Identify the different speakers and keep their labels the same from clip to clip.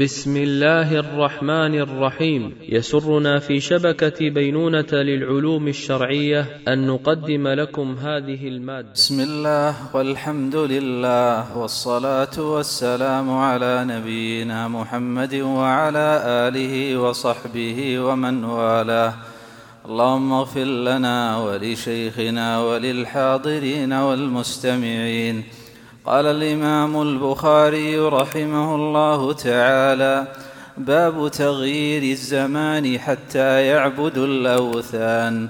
Speaker 1: بسم الله الرحمن الرحيم. يسرنا في شبكة بينونة للعلوم الشرعية أن نقدم لكم هذه المادة.
Speaker 2: بسم الله والحمد لله والصلاة والسلام على نبينا محمد وعلى آله وصحبه ومن والاه. اللهم اغفر لنا ولشيخنا وللحاضرين والمستمعين. قال الإمام البخاري رحمه الله تعالى باب تغيير الزمان حتى يعبدوا الأوثان.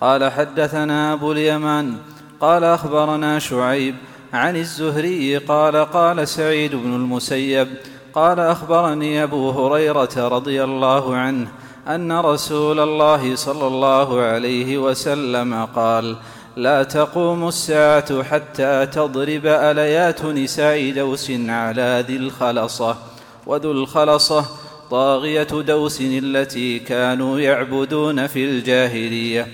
Speaker 2: قال حدثنا أبو اليمان قال أخبرنا شعيب عن الزهري قال قال سعيد بن المسيب قال أخبرني أبو هريرة رضي الله عنه أن رسول الله صلى الله عليه وسلم قال لا تقوم الساعة حتى تضرب أليات نساء دوس على ذي الخلصة وذو الخلصة طاغية دوس التي كانوا يعبدون في الجاهلية.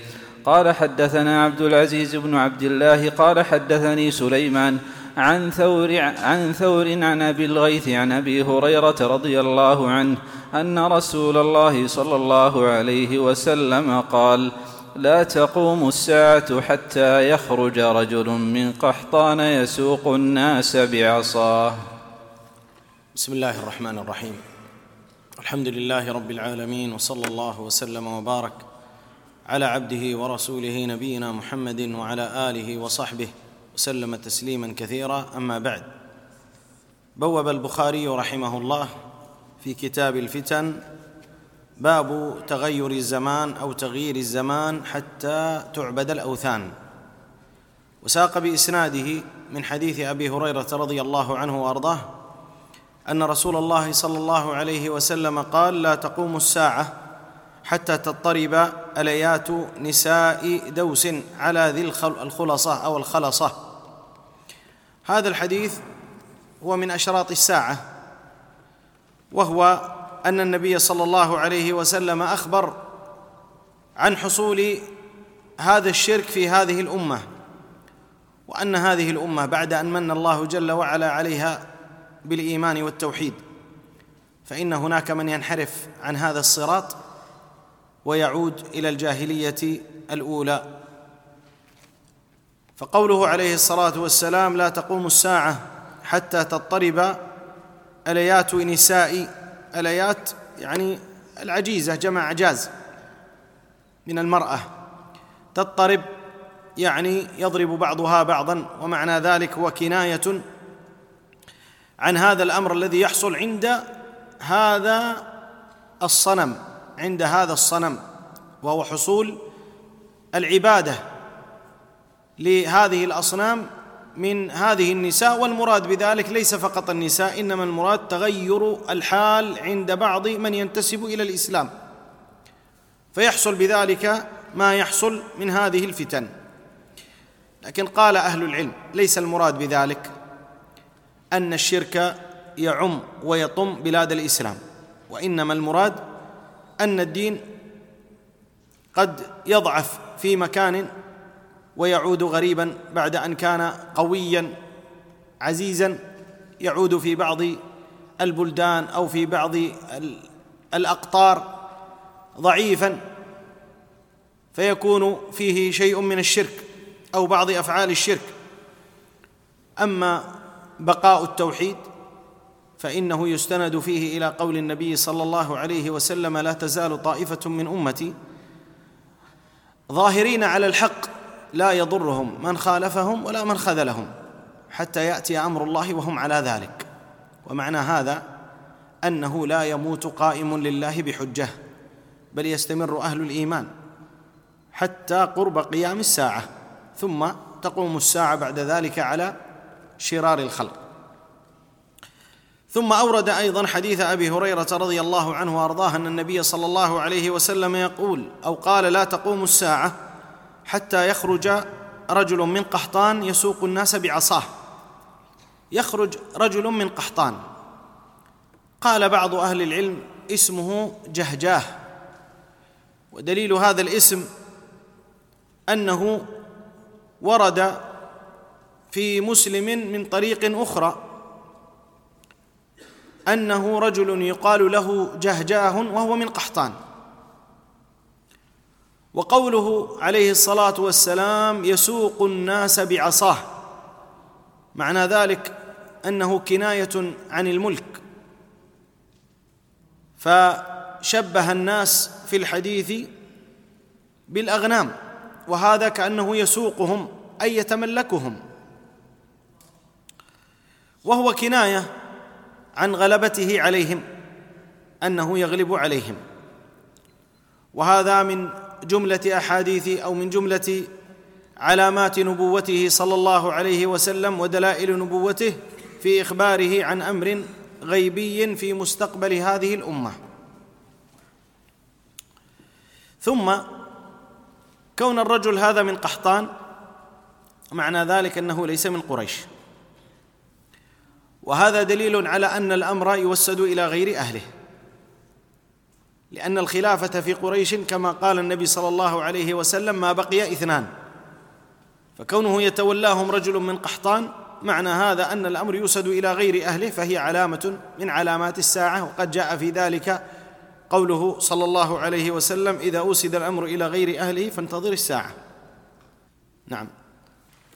Speaker 2: قال حدثنا عبد العزيز بن عبد الله قال حدثني سليمان عن ثور عن ثور عن أبي الغيث عن أبي هريرة رضي الله عنه أن رسول الله صلى الله عليه وسلم قال لا تقوم الساعة حتى يخرج رجل من قحطان يسوق الناس بعصاه.
Speaker 3: بسم الله الرحمن الرحيم. الحمد لله رب العالمين وصلى الله وسلم وبارك على عبده ورسوله نبينا محمد وعلى آله وصحبه وسلم تسليما كثيرا. أما بعد بوب البخاري رحمه الله في كتاب الفتن باب تغير الزمان أو تغيير الزمان حتى تعبد الأوثان. وساق بإسناده من حديث أبي هريرة رضي الله عنه وأرضاه أن رسول الله صلى الله عليه وسلم قال لا تقوم الساعة حتى تضطرب أليات نساء دوس على ذي الخلصة أو الخلصة. هذا الحديث هو من أشراط الساعة وهو أن النبي صلى الله عليه وسلم أخبر عن حصول هذا الشرك في هذه الأمة وأن هذه الأمة بعد أن من الله جل وعلا عليها بالإيمان والتوحيد. فإن هناك من ينحرف عن هذا الصراط ويعود إلى الجاهلية الأولى. فقوله عليه الصلاة والسلام لا تقوم الساعة حتى تضطرب أليات نساء الايات يعني العجيزة جمع عجاز من المرأة. تضطرب يعني يضرب بعضها بعضا ومعنى ذلك هو كناية عن هذا الأمر الذي يحصل عند هذا الصنم عند هذا الصنم وهو حصول العبادة لهذه الأصنام من هذه النساء والمراد بذلك ليس فقط النساء إنما المراد تغير الحال عند بعض من ينتسب إلى الإسلام. فيحصل بذلك ما يحصل من هذه الفتن. لكن قال أهل العلم ليس المراد بذلك أن الشرك يعم ويطم بلاد الإسلام. وإنما المراد أن الدين قد يضعف في مكان ويعود غريبا بعد أن كان قويا عزيزا يعود في بعض البلدان أو في بعض الأقطار ضعيفا. فيكون فيه شيء من الشرك أو بعض أفعال الشرك. أما بقاء التوحيد فإنه يستند فيه إلى قول النبي صلى الله عليه وسلم لا تزال طائفة من أمتي ظاهرين على الحق لا يضرهم من خالفهم ولا من خذلهم حتى يأتي أمر الله وهم على ذلك. ومعنى هذا أنه لا يموت قائم لله بحجة بل يستمر أهل الإيمان حتى قرب قيام الساعة ثم تقوم الساعة بعد ذلك على شرار الخلق. ثم أورد أيضا حديث أبي هريرة رضي الله عنه وأرضاه أن النبي صلى الله عليه وسلم يقول أو قال لا تقوم الساعة حتى يخرج رجل من قحطان يسوق الناس بعصاه. يخرج رجل من قحطان. قال بعض أهل العلم اسمه جهجاه. ودليل هذا الاسم أنه ورد في مسلم من طريق أخرى. أنه رجل يقال له جهجاه وهو من قحطان. وقوله عليه الصلاة والسلام يسوق الناس بعصاه. معنى ذلك أنه كناية عن الملك. فشبه الناس في الحديث بالأغنام وهذا كأنه يسوقهم أي يتملكهم. وهو كناية عن غلبته عليهم أنه يغلب عليهم. وهذا من جملة أحاديث أو من جملة علامات نبوته صلى الله عليه وسلم ودلائل نبوته في إخباره عن أمر غيبي في مستقبل هذه الأمة. ثم كون الرجل هذا من قحطان معنى ذلك أنه ليس من قريش. وهذا دليل على أن الأمر يوسد إلى غير أهله. لأن الخلافة في قريش كما قال النبي صلى الله عليه وسلم ما بقي إثنان. فكونه يتولاهم رجل من قحطان معنى هذا أن الأمر يوسد إلى غير أهله فهي علامة من علامات الساعة وقد جاء في ذلك قوله صلى الله عليه وسلم إذا أوسد الأمر إلى غير أهله فانتظر الساعة. نعم.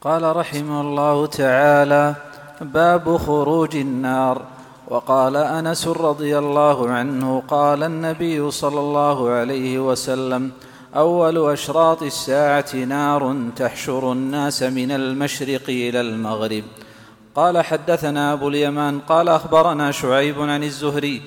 Speaker 2: قال رحمه الله تعالى باب خروج النار. وقال أنس رضي الله عنه قال النبي صلى الله عليه وسلم أول أشراط الساعة نار تحشر الناس من المشرق إلى المغرب. قال حدثنا أبو اليمان قال أخبرنا شعيب عن الزهري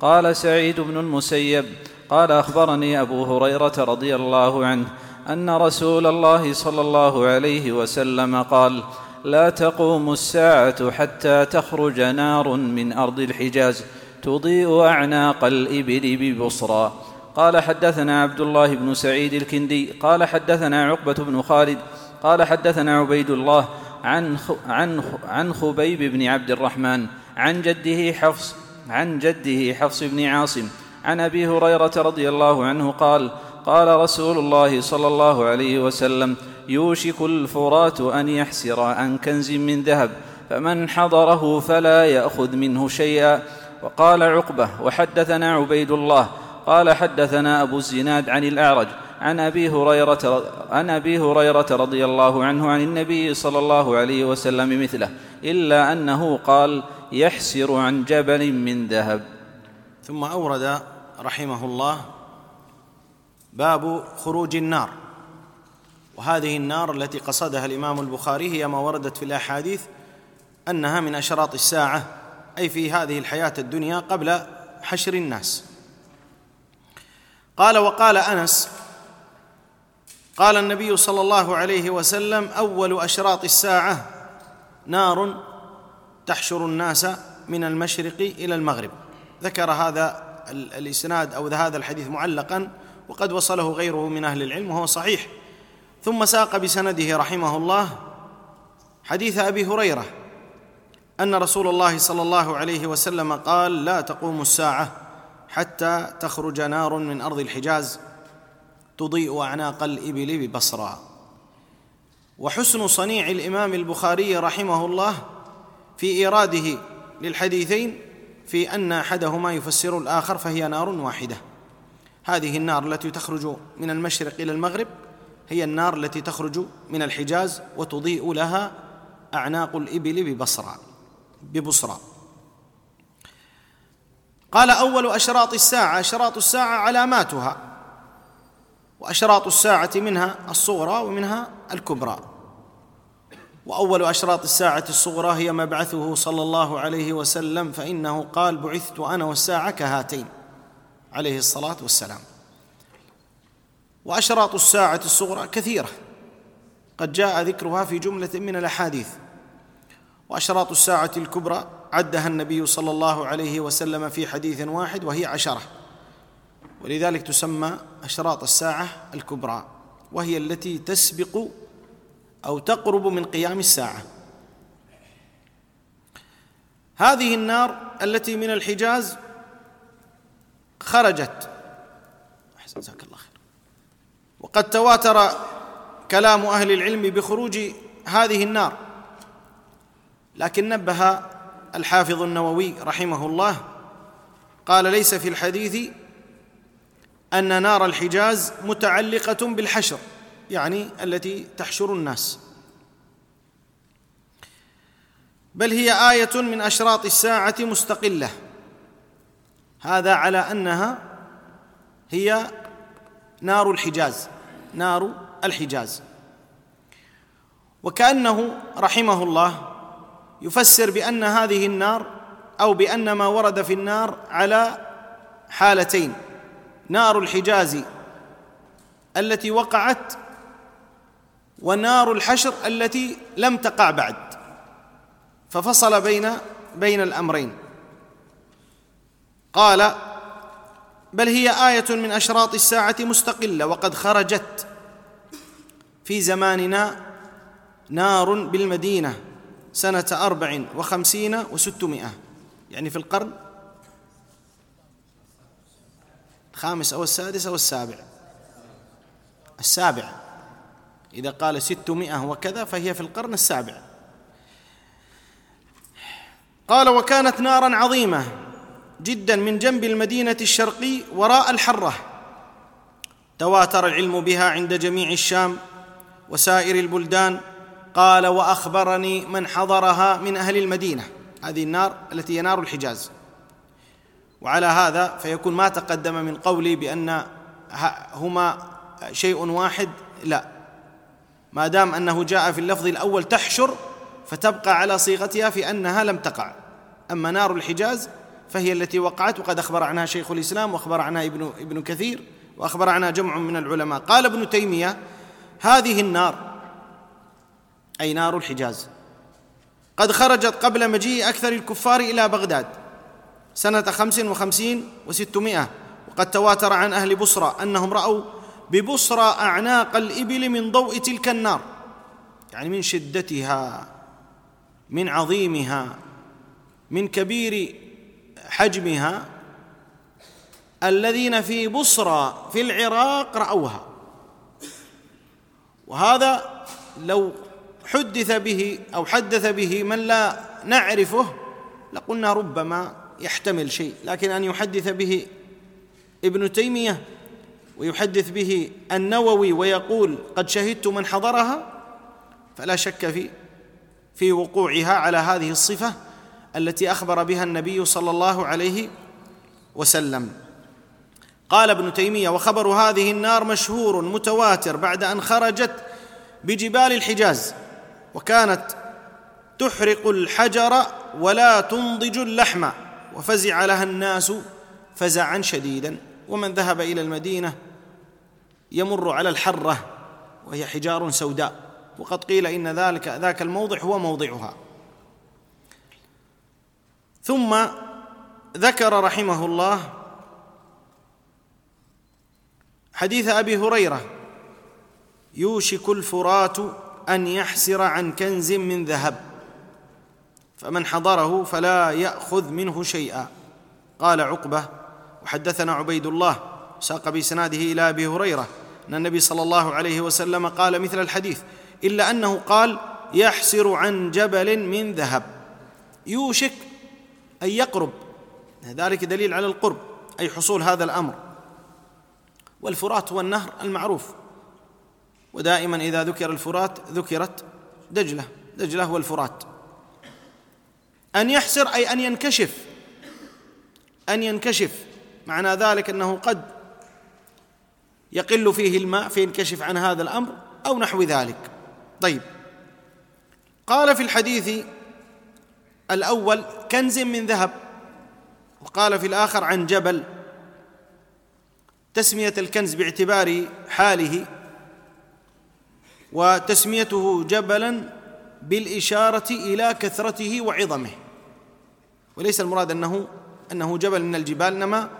Speaker 2: قال سعيد بن المسيب قال أخبرني أبو هريرة رضي الله عنه أن رسول الله صلى الله عليه وسلم قال لا تقوم الساعة حتى تخرج نار من أرض الحجاز تضيء أعناق الإبل ببصرى. قال حدثنا عبد الله بن سعيد الكندي قال حدثنا عقبة بن خالد قال حدثنا عبيد الله عن عن عن خبيب بن عبد الرحمن عن جده حفص عن جده حفص بن عاصم عن أبي هريرة رضي الله عنه قال قال رسول الله صلى الله عليه وسلم يوشك الفرات أن يحسر عن كنز من ذهب فمن حضره فلا يأخذ منه شيئا. وقال عقبة وحدثنا عبيد الله قال حدثنا أبو الزناد عن الأعرج عن أبي هريرة عن أبي هريرة رضي الله عنه عن النبي صلى الله عليه وسلم مثله إلا أنه قال يحسر عن جبل من ذهب.
Speaker 3: ثم أورد رحمه الله باب خروج النار. وهذه النار التي قصدها الإمام البخاري هي ما وردت في الأحاديث أنها من أشراط الساعة أي في هذه الحياة الدنيا قبل حشر الناس. قال وقال أنس قال النبي صلى الله عليه وسلم أول أشراط الساعة نار تحشر الناس من المشرق إلى المغرب. ذكر هذا الإسناد أو هذا الحديث معلقا وقد وصله غيره من أهل العلم وهو صحيح. ثم ساق بسنده رحمه الله حديث أبي هريرة أن رسول الله صلى الله عليه وسلم قال لا تقوم الساعة حتى تخرج نار من أرض الحجاز تضيء أعناق الإبل ببصرى. وحسن صنيع الإمام البخاري رحمه الله في ايراده للحديثين في أن أحدهما يفسر الآخر فهي نار واحدة. هذه النار التي تخرج من المشرق إلى المغرب هي النار التي تخرج من الحجاز وتضيء لها أعناق الإبل ببصرى ببصرى قال أول أشراط الساعة أشراط الساعة علاماتها وأشراط الساعة منها الصغرى ومنها الكبرى. وأول أشراط الساعة الصغرى هي مبعثه صلى الله عليه وسلم فإنه قال بعثت أنا والساعة كهاتين عليه الصلاة والسلام. وأشراط الساعة الصغرى كثيرة. قد جاء ذكرها في جملة من الأحاديث. وأشراط الساعة الكبرى عدها النبي صلى الله عليه وسلم في حديث واحد وهي عشرة. ولذلك تسمى أشراط الساعة الكبرى وهي التي تسبق أو تقرب من قيام الساعة. هذه النار التي من الحجاز خرجت. جزاك الله. وقد تواتر كلام أهل العلم بخروج هذه النار. لكن نبه الحافظ النووي رحمه الله قال ليس في الحديث أن نار الحجاز متعلقة بالحشر يعني التي تحشر الناس. بل هي آية من أشراط الساعة مستقلة. هذا على أنها هي نار الحجاز نار الحجاز. وكأنه رحمه الله يفسر بأن هذه النار أو بأن ما ورد في النار على حالتين. نار الحجاز التي وقعت ونار الحشر التي لم تقع بعد. ففصل بين بين الأمرين. قال بل هي آية من أشراط الساعة مستقلة وقد خرجت في زماننا نار بالمدينة سنة أربع وخمسين وستمائة يعني في القرن الخامس أو السادس أو السابع. السابع. إذا قال ستمائة وكذا فهي في القرن السابع. قال وكانت نارا عظيمة جدا من جنب المدينة الشرقي وراء الحرة. تواتر العلم بها عند جميع الشام وسائر البلدان. قال وأخبرني من حضرها من أهل المدينة. هذه النار التي هي نار الحجاز. وعلى هذا فيكون ما تقدم من قولي بأن هما شيء واحد. لا. ما دام أنه جاء في اللفظ الأول تحشر فتبقى على صيغتها في أنها لم تقع. أما نار الحجاز فهي التي وقعت وقد اخبر عنها شيخ الإسلام واخبر عنها ابن ابن كثير واخبر عنها جمع من العلماء. قال ابن تيمية هذه النار أي نار الحجاز قد خرجت قبل مجيء أكثر الكفار إلى بغداد سنة خمس وخمسين وستمائة وقد تواتر عن أهل بصرى أنهم رأوا ببصرى أعناق الإبل من ضوء تلك النار يعني من شدتها من عظيمها من كبير حجمها الذين في بصرى في العراق رأوها. وهذا لو حدث به أو حدث به من لا نعرفه لقلنا ربما يحتمل شيء لكن أن يحدث به ابن تيمية ويحدث به النووي ويقول قد شهدت من حضرها فلا شك في في وقوعها على هذه الصفة. التي أخبر بها النبي صلى الله عليه وسلم. قال ابن تيمية وخبر هذه النار مشهور متواتر بعد أن خرجت بجبال الحجاز وكانت تحرق الحجر ولا تنضج اللحم وفزع لها الناس فزعا شديدا. ومن ذهب إلى المدينة يمر على الحرة وهي حجار سوداء. وقد قيل إن ذلك ذاك الموضع هو موضعها. ثم ذكر رحمه الله حديث أبي هريرة يوشك الفرات أن يحسر عن كنز من ذهب فمن حضره فلا يأخذ منه شيئا. قال عقبة وحدثنا عبيد الله ساق بسناده إلى أبي هريرة أن النبي صلى الله عليه وسلم قال مثل الحديث إلا أنه قال يحسر عن جبل من ذهب. يوشك ان يقرب. ذلك دليل على القرب أي حصول هذا الأمر. والفرات هو النهر المعروف. ودائما إذا ذكر الفرات ذكرت دجلة. دجلة هو الفرات. أن يحسر أي أن ينكشف. أن ينكشف. معنى ذلك أنه قد يقل فيه الماء فينكشف عن هذا الأمر أو نحو ذلك. طيب. قال في الحديث الأول كنز من ذهب وقال في الآخر عن جبل. تسمية الكنز باعتبار حاله وتسميته جبلا بالإشارة إلى كثرته وعظمه. وليس المراد أنه أنه جبل من الجبال إنما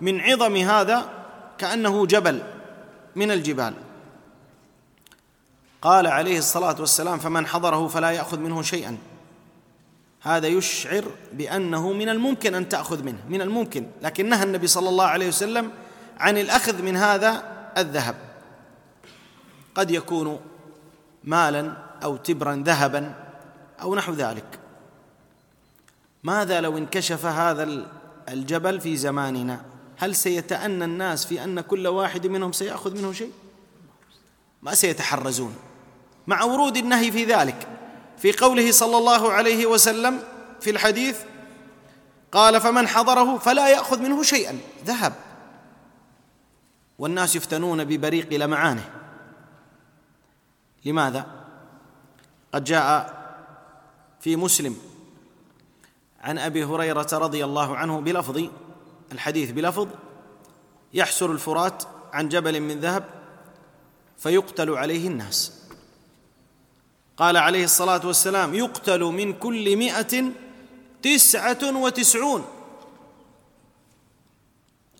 Speaker 3: من عظم هذا كأنه جبل من الجبال. قال عليه الصلاة والسلام فمن حضره فلا يأخذ منه شيئا. هذا يشعر بأنه من الممكن أن تأخذ منه من الممكن لكن نهى النبي صلى الله عليه وسلم عن الأخذ من هذا الذهب. قد يكون مالا أو تبرا ذهبا أو نحو ذلك. ماذا لو انكشف هذا الجبل في زماننا؟ هل سيتأنى الناس في أن كل واحد منهم سيأخذ منه شيء؟ ما سيتحرزون. مع ورود النهي في ذلك في قوله صلى الله عليه وسلم في الحديث قال فمن حضره فلا يأخذ منه شيئا ذهب. والناس يفتنون ببريق لمعانه. لماذا؟ قد جاء في مسلم عن أبي هريرة رضي الله عنه بلفظ الحديث بلفظ يحسر الفرات عن جبل من ذهب فيقتل عليه الناس. قال عليه الصلاة والسلام يقتل من كل مائه تسعة وتسعون.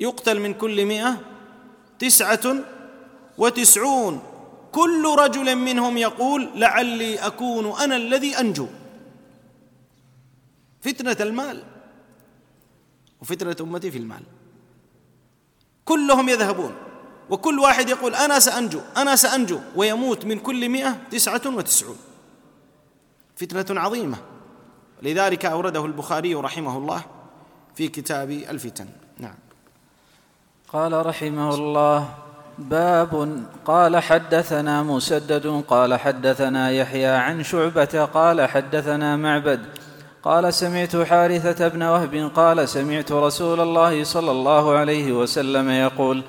Speaker 3: يقتل من كل مائه تسعة وتسعون. كل رجل منهم يقول لعلي أكون أنا الذي أنجو. فتنة المال وفتنة أمتي في المال. كلهم يذهبون. وكل واحد يقول أنا سأنجو أنا سأنجو ويموت من كل مئة تسعة وتسعون. فتنة عظيمة. لذلك أورده البخاري رحمه الله في كتاب الفتن. نعم.
Speaker 2: قال رحمه الله باب قال حدثنا مسدد قال حدثنا يحيى عن شعبة قال حدثنا معبد قال سمعت حارثة بن وهب قال سمعت رسول الله صلى الله عليه وسلم يقول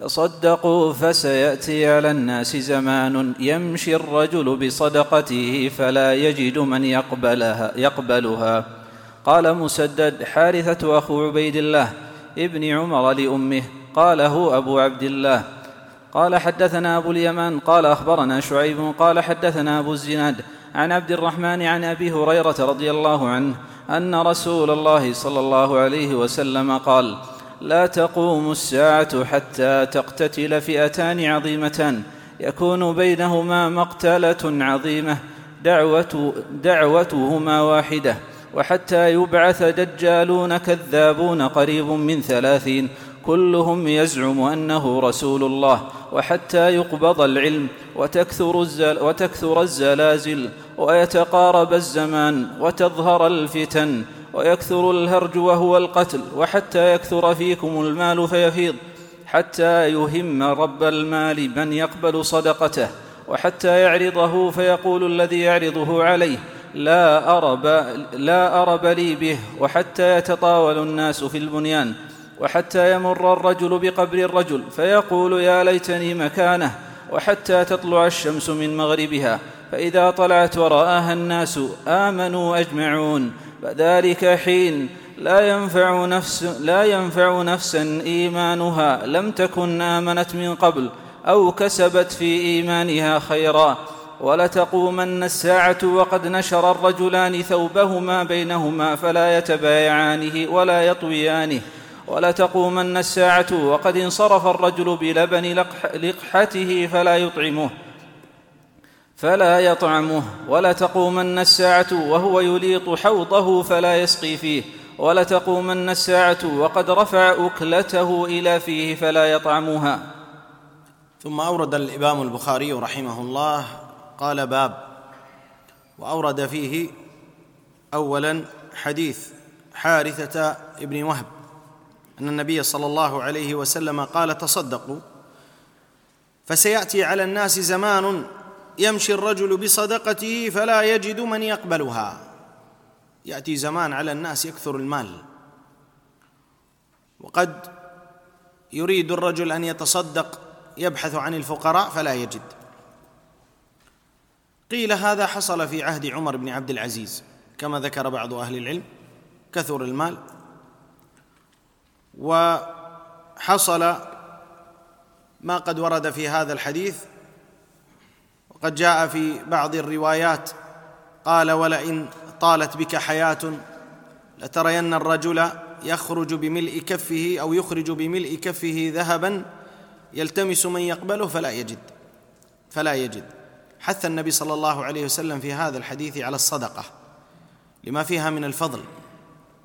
Speaker 2: تصدقوا فسيأتي على الناس زمان يمشي الرجل بصدقته فلا يجد من يقبلها يقبلها. قال مسدد حارثة أخو عبيد الله ابن عمر لأمه قال هو أبو عبد الله. قال حدثنا أبو اليمان قال أخبرنا شعيب قال حدثنا أبو الزناد عن عبد الرحمن عن أبي هريرة رضي الله عنه أن رسول الله صلى الله عليه وسلم قال لا تقوم الساعة حتى تقتتل فئتان عظيمتان. يكون بينهما مقتلة عظيمة دعوة دعوتهما واحدة. وحتى يبعث دجالون كذابون قريب من ثلاثين. كلهم يزعم أنه رسول الله وحتى يقبض العلم وتكثر, الزل وتكثر الزلازل ويتقارب الزمان وتظهر الفتن ويكثر الهرج وهو القتل وحتى يكثر فيكم المال فيفيض حتى يهم رب المال من يقبل صدقته وحتى يعرضه فيقول الذي يعرضه عليه لا أرب, لا أرب لي به وحتى يتطاول الناس في البنيان وحتى يمر الرجل بقبر الرجل فيقول يا ليتني مكانه وحتى تطلع الشمس من مغربها فإذا طلعت ورآها الناس آمنوا أجمعون فذلك حين لا ينفع نفس لا ينفع نفسا إيمانها لم تكن آمنت من قبل أو كسبت في إيمانها خيرا ولتقومن الساعة وقد نشر الرجلان ثوبهما بينهما فلا يتبايعانه ولا يطويانه ولتقومن الساعة وقد انصرف الرجل بلبن لقحته فلا يطعمه فلا يطعمه ولتقومن الساعة وهو يليط حوضه فلا يسقي فيه ولتقومن الساعة وقد رفع أكلته إلى فيه فلا يطعمها.
Speaker 3: ثم أورد الإمام البخاري رحمه الله قال باب وأورد فيه أولا حديث حارثة ابن وهب أن النبي صلى الله عليه وسلم قال تصدقوا فسيأتي على الناس زمان يمشي الرجل بصدقته فلا يجد من يقبلها. يأتي زمان على الناس يكثر المال. وقد يريد الرجل أن يتصدق يبحث عن الفقراء فلا يجد. قيل هذا حصل في عهد عمر بن عبد العزيز كما ذكر بعض أهل العلم كثر المال. وحصل ما قد ورد في هذا الحديث وقد جاء في بعض الروايات قال ولئن طالت بك حياة لترين الرجل يخرج بملء كفه أو يخرج بملء كفه ذهبا يلتمس من يقبله فلا يجد فلا يجد. حث النبي صلى الله عليه وسلم في هذا الحديث على الصدقة لما فيها من الفضل.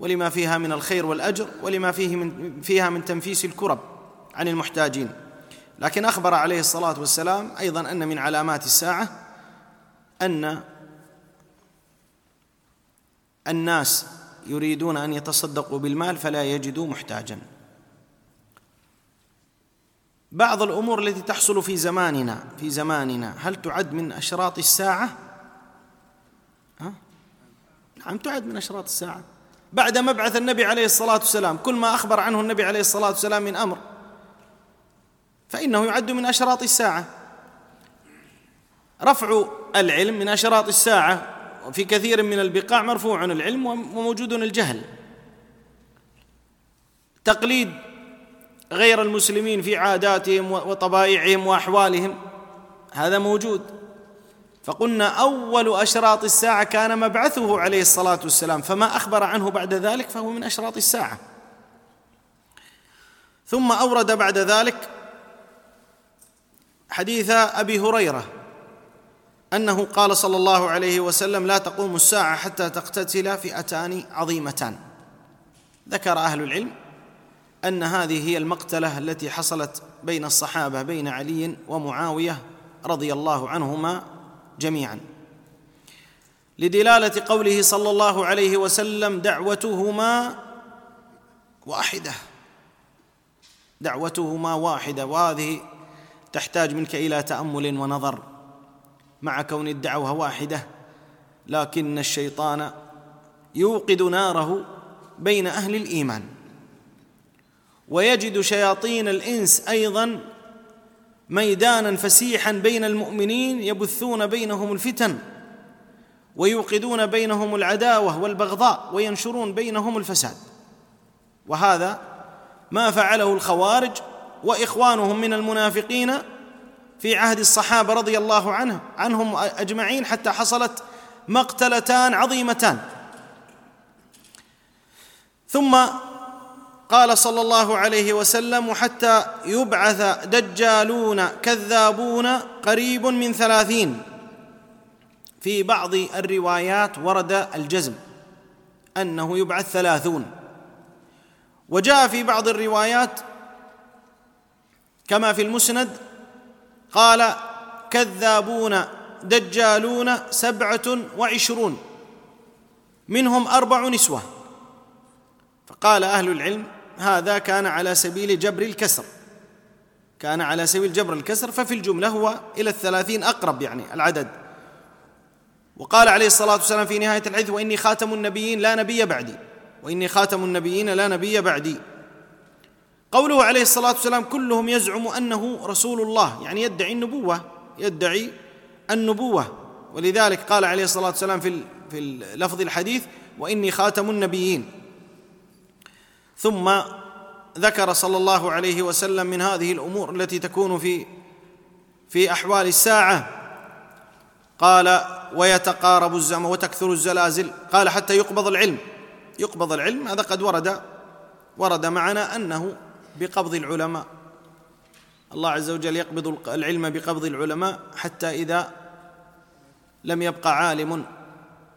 Speaker 3: ولما فيها من الخير والأجر ولما فيه من فيها من تنفيس الكرب عن المحتاجين. لكن أخبر عليه الصلاة والسلام أيضا أن من علامات الساعة ان الناس يريدون أن يتصدقوا بالمال فلا يجدوا محتاجا. بعض الأمور التي تحصل في زماننا في زماننا هل تعد من أشراط الساعة؟ ها؟ نعم تعد من أشراط الساعة. بعد مبعث النبي عليه الصلاة والسلام. كل ما أخبر عنه النبي عليه الصلاة والسلام من أمر. فإنه يعد من أشراط الساعة. رفع العلم من أشراط الساعة. وفي كثير من البقاع مرفوع العلم وموجود الجهل. تقليد غير المسلمين في عاداتهم وطبائعهم وأحوالهم. هذا موجود. فقلنا أول أشراط الساعة كان مبعثه عليه الصلاة والسلام فما أخبر عنه بعد ذلك فهو من أشراط الساعة. ثم أورد بعد ذلك حديث أبي هريرة أنه قال صلى الله عليه وسلم لا تقوم الساعة حتى تقتتل فئتان عظيمتان ذكر أهل العلم أن هذه هي المقتلة التي حصلت بين الصحابة بين علي ومعاوية رضي الله عنهما جميعا. لدلالة قوله صلى الله عليه وسلم دعوتهما واحدة. دعوتهما واحدة. وهذه تحتاج منك إلى تأمل ونظر مع كون الدعوة واحدة. لكن الشيطان يوقد ناره بين أهل الإيمان. ويجد شياطين الإنس أيضا ميدانا فسيحا بين المؤمنين يبثون بينهم الفتن ويوقدون بينهم العداوة والبغضاء وينشرون بينهم الفساد. وهذا ما فعله الخوارج وإخوانهم من المنافقين في عهد الصحابة رضي الله عنه عنهم أجمعين حتى حصلت مقتلتان عظيمتان. ثم قال صلى الله عليه وسلم حتى يبعث دجالون كذابون قريب من ثلاثين. في بعض الروايات ورد الجزم أنه يبعث ثلاثون. وجاء في بعض الروايات كما في المسند قال كذابون دجالون سبعة وعشرون منهم أربع نسوة. فقال أهل العلم هذا كان على سبيل جبر الكسر. كان على سبيل جبر الكسر ففي الجملة هو إلى الثلاثين أقرب يعني العدد. وقال عليه الصلاة والسلام في نهاية الحديث وإني خاتم النبيين لا نبي بعدي. وإني خاتم النبيين لا نبي بعدي. قوله عليه الصلاة والسلام كلهم يزعم أنه رسول الله يعني يدعي النبوة يدعي النبوة. ولذلك قال عليه الصلاة والسلام في في لفظ الحديث وإني خاتم النبيين. ثم ذكر صلى الله عليه وسلم من هذه الأمور التي تكون في في أحوال الساعة. قال ويتقارب الزمن وتكثر الزلازل. قال حتى يقبض العلم. يقبض العلم هذا قد ورد ورد معنا أنه بقبض العلماء. الله عز وجل يقبض العلم بقبض العلماء حتى إذا لم يبق عالم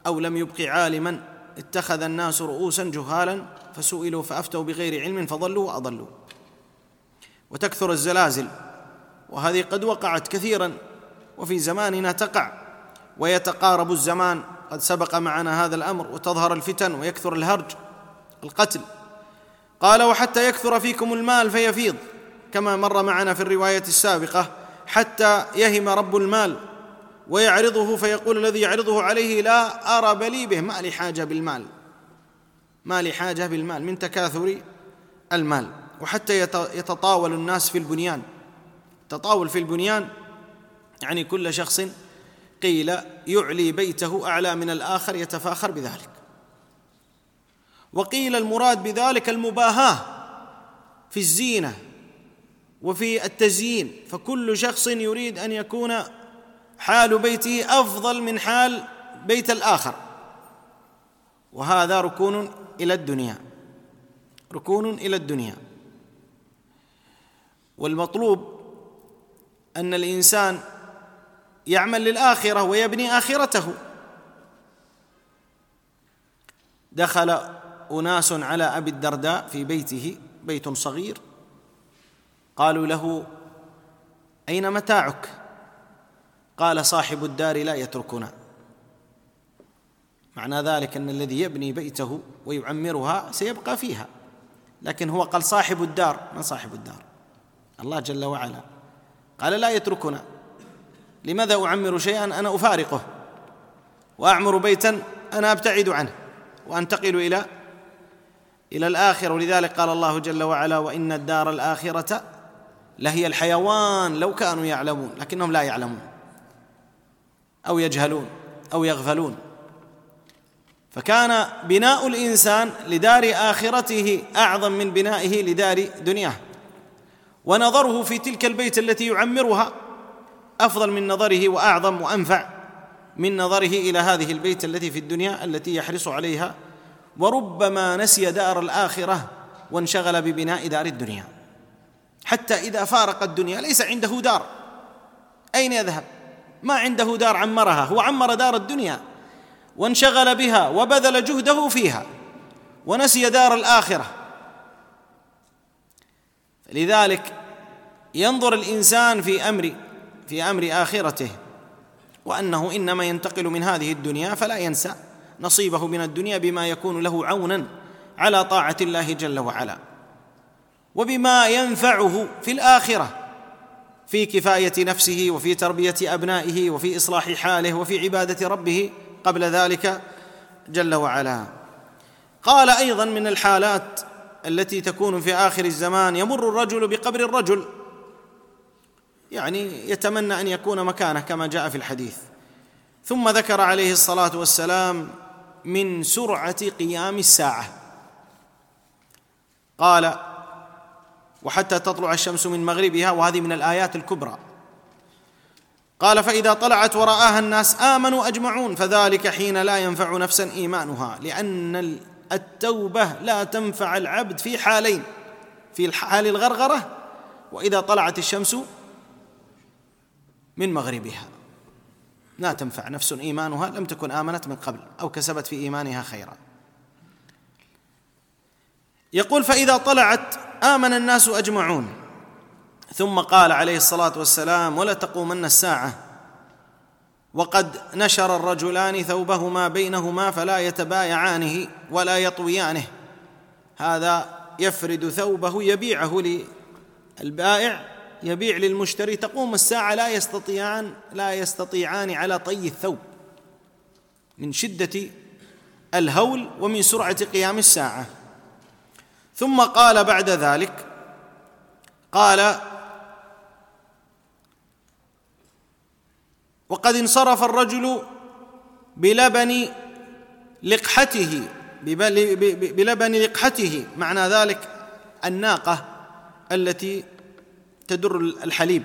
Speaker 3: أو لم يبق عالما اتخذ الناس رؤوسا جهالا فسئلوا فأفتوا بغير علم فضلوا وأضلوا. وتكثر الزلازل وهذه قد وقعت كثيرا وفي زماننا تقع ويتقارب الزمان. قد سبق معنا هذا الأمر وتظهر الفتن ويكثر الهرج القتل. قال وحتى يكثر فيكم المال فيفيض كما مر معنا في الرواية السابقة حتى يهم رب المال ويعرضه فيقول الذي يعرضه عليه لا أرى بلي به ما لي حاجة بالمال. ما لي حاجة بالمال من تكاثر المال. وحتى يتطاول الناس في البنيان. تطاول في البنيان يعني كل شخص قيل يعلي بيته أعلى من الآخر يتفاخر بذلك. وقيل المراد بذلك المباهاة في الزينة وفي التزيين. فكل شخص يريد أن يكون حال بيته أفضل من حال بيت الآخر. وهذا ركون إلى الدنيا. ركون إلى الدنيا. والمطلوب أن الإنسان يعمل للآخرة ويبني آخرته. دخل أناس على أبي الدرداء في بيته بيت صغير. قالوا له أين متاعك؟ قال صاحب الدار لا يتركنا. معنى ذلك أن الذي يبني بيته ويعمرها سيبقى فيها. لكن هو قال صاحب الدار. من صاحب الدار؟ الله جل وعلا. قال لا يتركنا. لماذا أعمر شيئا أنا أفارقه؟ وأعمر بيتا أنا أبتعد عنه وأنتقل إلى إلى الآخرة. ولذلك قال الله جل وعلا وإن الدار الآخرة لهي الحيوان. لو كانوا يعلمون لكنهم لا يعلمون. أو يجهلون أو يغفلون. فكان بناء الإنسان لدار آخرته أعظم من بنائه لدار دنياه. ونظره في تلك البيت التي يعمرها أفضل من نظره وأعظم وأنفع من نظره إلى هذه البيت التي في الدنيا التي يحرص عليها. وربما نسي دار الآخرة وانشغل ببناء دار الدنيا. حتى إذا فارق الدنيا ليس عنده دار. أين يذهب؟ ما عنده دار عمرها. هو عمر دار الدنيا. وانشغل بها وبذل جهده فيها ونسي دار الآخرة. لذلك ينظر الإنسان في أمر في أمر آخرته وأنه إنما ينتقل من هذه الدنيا فلا ينسى نصيبه من الدنيا بما يكون له عونا على طاعة الله جل وعلا وبما ينفعه في الآخرة في كفاية نفسه وفي تربية أبنائه وفي إصلاح حاله وفي عبادة ربه قبل ذلك جل وعلا. قال أيضا من الحالات التي تكون في آخر الزمان يمر الرجل بقبر الرجل. يعني يتمنى أن يكون مكانه كما جاء في الحديث. ثم ذكر عليه الصلاة والسلام من سرعة قيام الساعة. قال وحتى تطلع الشمس من مغربها وهذه من الآيات الكبرى. قال فإذا طلعت وراها الناس آمنوا أجمعون فذلك حين لا ينفع نفسا إيمانها لأن التوبة لا تنفع العبد في حالين في حال الغرغرة وإذا طلعت الشمس من مغربها. لا تنفع نفس إيمانها لم تكن آمنت من قبل أو كسبت في إيمانها خيرا. يقول فإذا طلعت آمن الناس أجمعون. ثم قال عليه الصلاة والسلام ولا تقومن الساعة. وقد نشر الرجلان ثوبهما بينهما فلا يتبايعانه ولا يطويانه. هذا يفرد ثوبه يبيعه للبائع يبيع للمشتري. تقوم الساعة لا يستطيعان لا يستطيعان على طي الثوب من شدة الهول ومن سرعة قيام الساعة. ثم قال بعد ذلك قال وقد انصرف الرجل بلبن لقحته بلبن لقحته. معنى ذلك الناقة التي تدر الحليب.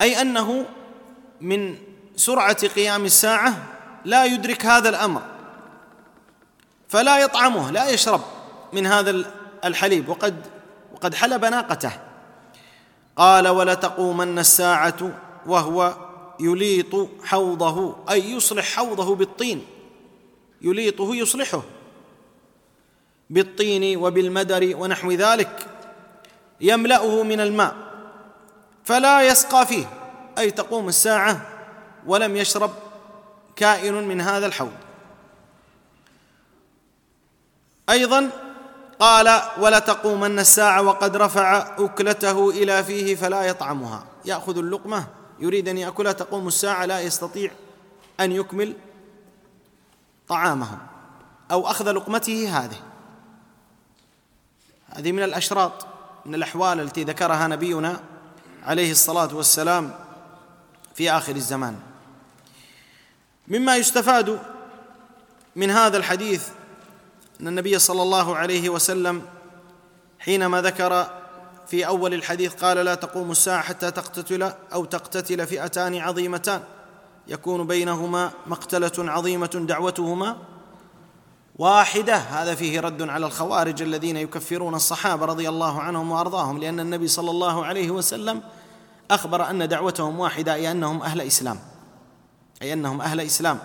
Speaker 3: أي أنه من سرعة قيام الساعة لا يدرك هذا الأمر فلا يطعمه لا يشرب من هذا الحليب. وقد وقد حلب ناقته. قال ولتقومن الساعة وهو يليط حوضه أي يصلح حوضه بالطين. يليطه يصلحه بالطين وبالمدر ونحو ذلك. يملأه من الماء فلا يسقى فيه أي تقوم الساعة ولم يشرب كائن من هذا الحوض. أيضا قال ولا تقومن الساعة وقد رفع أكلته إلى فيه فلا يطعمها. يأخذ اللقمة يريد أن يأكلها تقوم الساعة لا يستطيع أن يكمل طعامه أو أخذ لقمته هذه. هذه من الأشراط من الأحوال التي ذكرها نبينا عليه الصلاة والسلام في آخر الزمان. مما يستفاد من هذا الحديث أن النبي صلى الله عليه وسلم حينما ذكر في أول الحديث قال لا تقوم الساعة حتى تقتتل أو تقتتل فئتان عظيمتان يكون بينهما مقتلة عظيمة دعوتهما واحدة. هذا فيه رد على الخوارج الذين يكفرون الصحابة رضي الله عنهم وأرضاهم لأن النبي صلى الله عليه وسلم أخبر أن دعوتهم واحدة أي أنهم أهل إسلام أي أنهم أهل إسلام.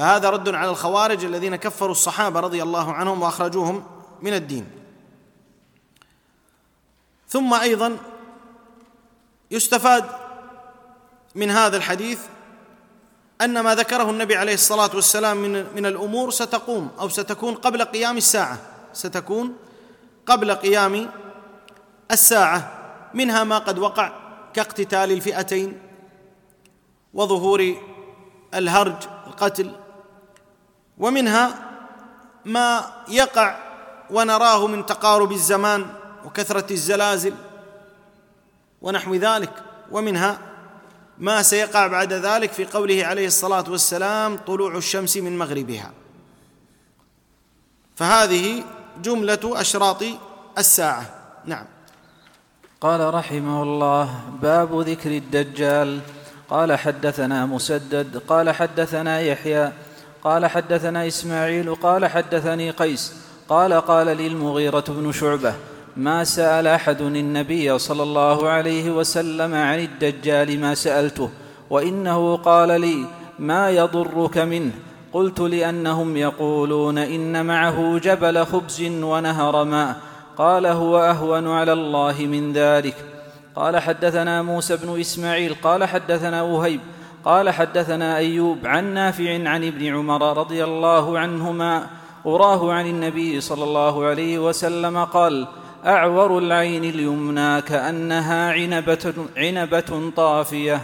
Speaker 3: فهذا رد على الخوارج الذين كفروا الصحابة رضي الله عنهم وأخرجوهم من الدين. ثم أيضا يستفاد من هذا الحديث أن ما ذكره النبي عليه الصلاة والسلام من من الأمور ستقوم أو ستكون قبل قيام الساعة. ستكون قبل قيام الساعة. منها ما قد وقع كاقتتال الفئتين وظهور الهرج القتل ومنها ما يقع ونراه من تقارب الزمان وكثرة الزلازل ونحو ذلك ومنها ما سيقع بعد ذلك في قوله عليه الصلاة والسلام طلوع الشمس من مغربها. فهذه جملة أشراط الساعة. نعم.
Speaker 2: قال رحمه الله باب ذكر الدجال. قال حدثنا مسدد قال حدثنا يحيى قال حدثنا إسماعيل قال حدثني قيس قال قال لي المغيرة بن شعبة ما سأل أحد النبي صلى الله عليه وسلم عن الدجال ما سألته وإنه قال لي ما يضرك منه؟ قلت لأنهم يقولون إن معه جبل خبز ونهر ماء قال هو أهون على الله من ذلك. قال حدثنا موسى بن إسماعيل قال حدثنا وهيب قال حدثنا أيوب عن نافع عن ابن عمر رضي الله عنهما أراه عن النبي صلى الله عليه وسلم قال أعور العين اليمنى كأنها عنبه, عنبة طافية.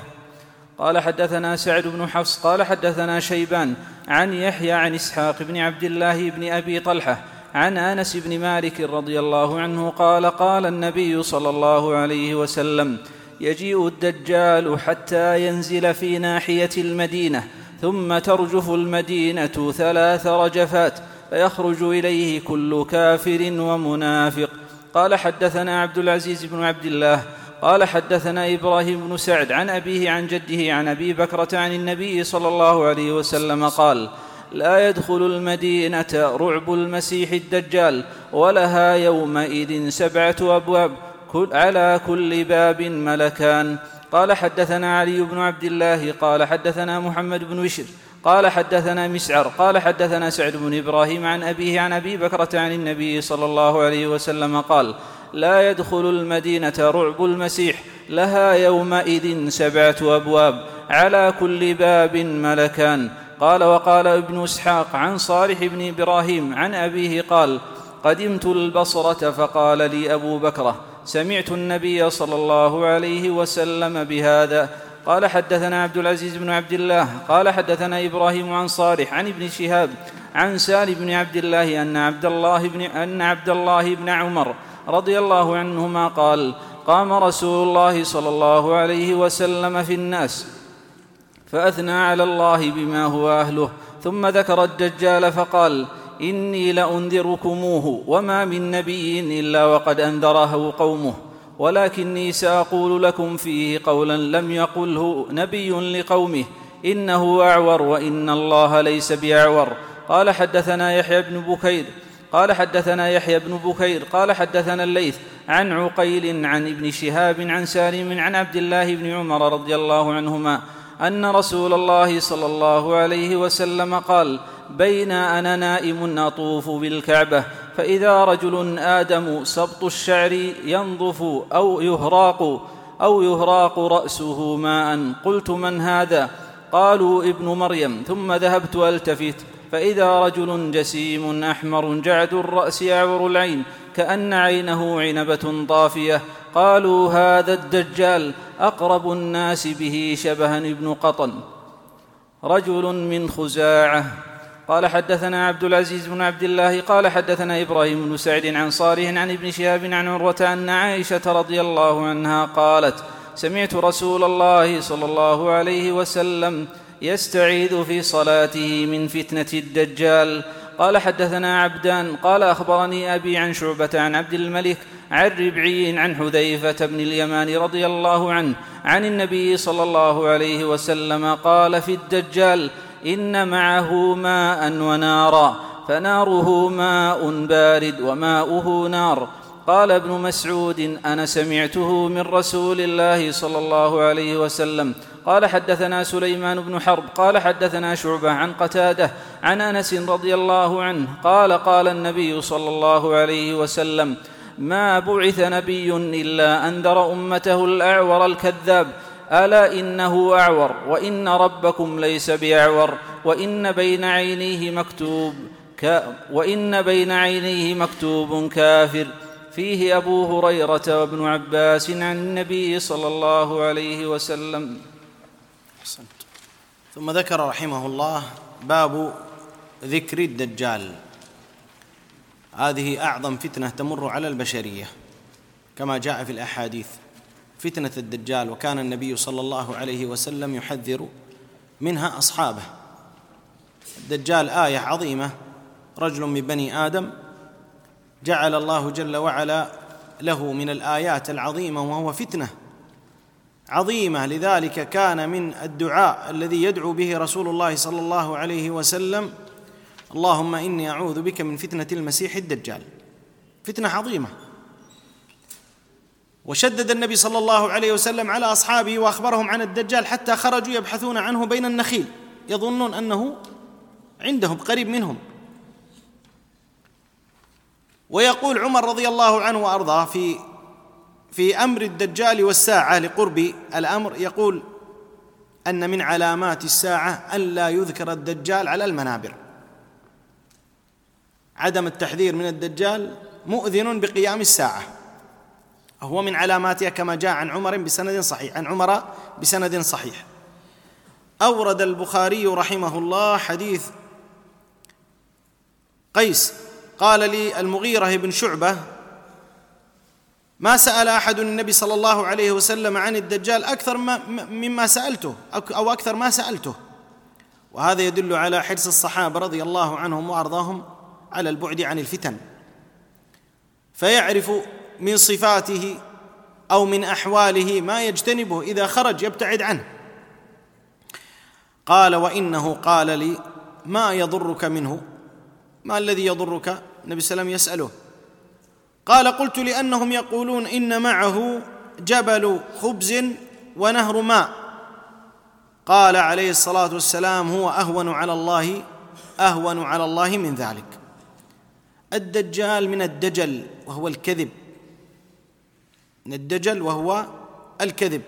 Speaker 2: قال حدثنا سعد بن حفص قال حدثنا شيبان عن يحيى عن إسحاق بن عبد الله بن أبي طلحة عن آنس بن مالك رضي الله عنه قال قال النبي صلى الله عليه وسلم يجيء الدجال حتى ينزل في ناحية المدينة ثم ترجف المدينة ثلاث رجفات فيخرج إليه كل كافر ومنافق. قال حدثنا عبد العزيز بن عبد الله قال حدثنا إبراهيم بن سعد عن أبيه عن جده عن أبي بكرة عن النبي صلى الله عليه وسلم قال لا يدخل المدينة رعب المسيح الدجال ولها يومئذ سبعة أبواب على كل باب ملكان. قال حدثنا علي بن عبد الله قال حدثنا محمد بن بشر قال حدثنا مسعر قال حدثنا سعد بن إبراهيم عن أبيه عن أبي بكرة عن النبي صلى الله عليه وسلم قال لا يدخل المدينة رعب المسيح لها يومئذ سبعة أبواب على كل باب ملكان. قال وقال ابن إسحاق عن صالح بن إبراهيم عن أبيه قال قدمت البصرة فقال لي أبو بكرة سمعت النبي صلى الله عليه وسلم بهذا. قال حدثنا عبد العزيز بن عبد الله قال حدثنا إبراهيم عن صالح عن ابن شهاب عن سالم بن عبد الله أن عبد الله بن أن عبد الله بن عمر رضي الله عنهما قال قام رسول الله صلى الله عليه وسلم في الناس فأثنى على الله بما هو أهله ثم ذكر الدجال فقال إني لأنذركموه وما من نبي إلا وقد أنذره قومه ولكني سأقول لكم فيه قولا لم يقله نبي لقومه إنه أعور وإن الله ليس بأعور. قال حدثنا يحيى بن بكير قال حدثنا يحيى بن بكير قال حدثنا الليث عن عقيل عن ابن شهاب عن سالم عن عبد الله بن عمر رضي الله عنهما أن رسول الله صلى الله عليه وسلم قال بين أنا نائم أطوف بالكعبة فإذا رجل آدم سبط الشعر ينظف أو يهراق أو يهراق رأسه ماء. قلت من هذا؟ قالوا ابن مريم. ثم ذهبت ألتفت فإذا رجل جسيم أحمر جعد الرأس اعور العين كأن عينه عنبة طافية. قالوا هذا الدجال أقرب الناس به شبها ابن قطن. رجل من خزاعة. قال حدثنا عبد العزيز بن عبد الله قال حدثنا إبراهيم بن سعد عن صالح عن ابن شهاب عن عروة أن عائشة رضي الله عنها قالت سمعت رسول الله صلى الله عليه وسلم يستعيذ في صلاته من فتنة الدجال. قال حدثنا عبدان قال أخبرني أبي عن شعبة عن عبد الملك عن ربعي عن حذيفة بن اليمان رضي الله عنه عن النبي صلى الله عليه وسلم قال في الدجال إن معه ماء ونارا فناره ماء بارد وماؤه نار. قال ابن مسعود أنا سمعته من رسول الله صلى الله عليه وسلم. قال حدثنا سليمان بن حرب قال حدثنا شعبة عن قتادة عن أنس رضي الله عنه قال قال النبي صلى الله عليه وسلم ما بعث نبي إلا انذر أمته الأعور الكذاب. ألا إنه أعور وإن ربكم ليس بأعور وإن بين عينيه مكتوب وإن بين عينيه مكتوب كافر. فيه أبو هريرة وابن عباس عن النبي صلى الله عليه وسلم.
Speaker 3: أحسنت. ثم ذكر رحمه الله باب ذكر الدجال. هذه أعظم فتنة تمر على البشرية كما جاء في الأحاديث. فتنة الدجال وكان النبي صلى الله عليه وسلم يحذر منها أصحابه. الدجال آية عظيمة. رجل من بني آدم جعل الله جل وعلا له من الآيات العظيمة وهو فتنة عظيمة. لذلك كان من الدعاء الذي يدعو به رسول الله صلى الله عليه وسلم اللهم إني أعوذ بك من فتنة المسيح الدجال. فتنة عظيمة. وشدد النبي صلى الله عليه وسلم على أصحابه وأخبرهم عن الدجال حتى خرجوا يبحثون عنه بين النخيل. يظنون أنه عندهم قريب منهم. ويقول عمر رضي الله عنه وأرضاه في في أمر الدجال والساعة لقرب الأمر يقول أن من علامات الساعة أن لا يذكر الدجال على المنابر. عدم التحذير من الدجال مؤذن بقيام الساعة. هو من علاماتها كما جاء عن عمر بسند صحيح عن عمر بسند صحيح. أورد البخاري رحمه الله حديث قيس قال لي المغيرة بن شعبة ما سأل أحد النبي صلى الله عليه وسلم عن الدجال أكثر ما مما سألته أو أكثر ما سألته. وهذا يدل على حرص الصحابة رضي الله عنهم وأرضاهم على البعد عن الفتن. فيعرف من صفاته أو من أحواله ما يجتنبه إذا خرج يبتعد عنه. قال وإنه قال لي ما يضرك منه؟ ما الذي يضرك؟ النبي صلى الله عليه وسلم يسأله. قال قلت لأنهم يقولون إن معه جبل خبز ونهر ماء. قال عليه الصلاة والسلام هو أهون على الله أهون على الله من ذلك. الدجال من الدجل وهو الكذب. من الدجل وهو الكذب.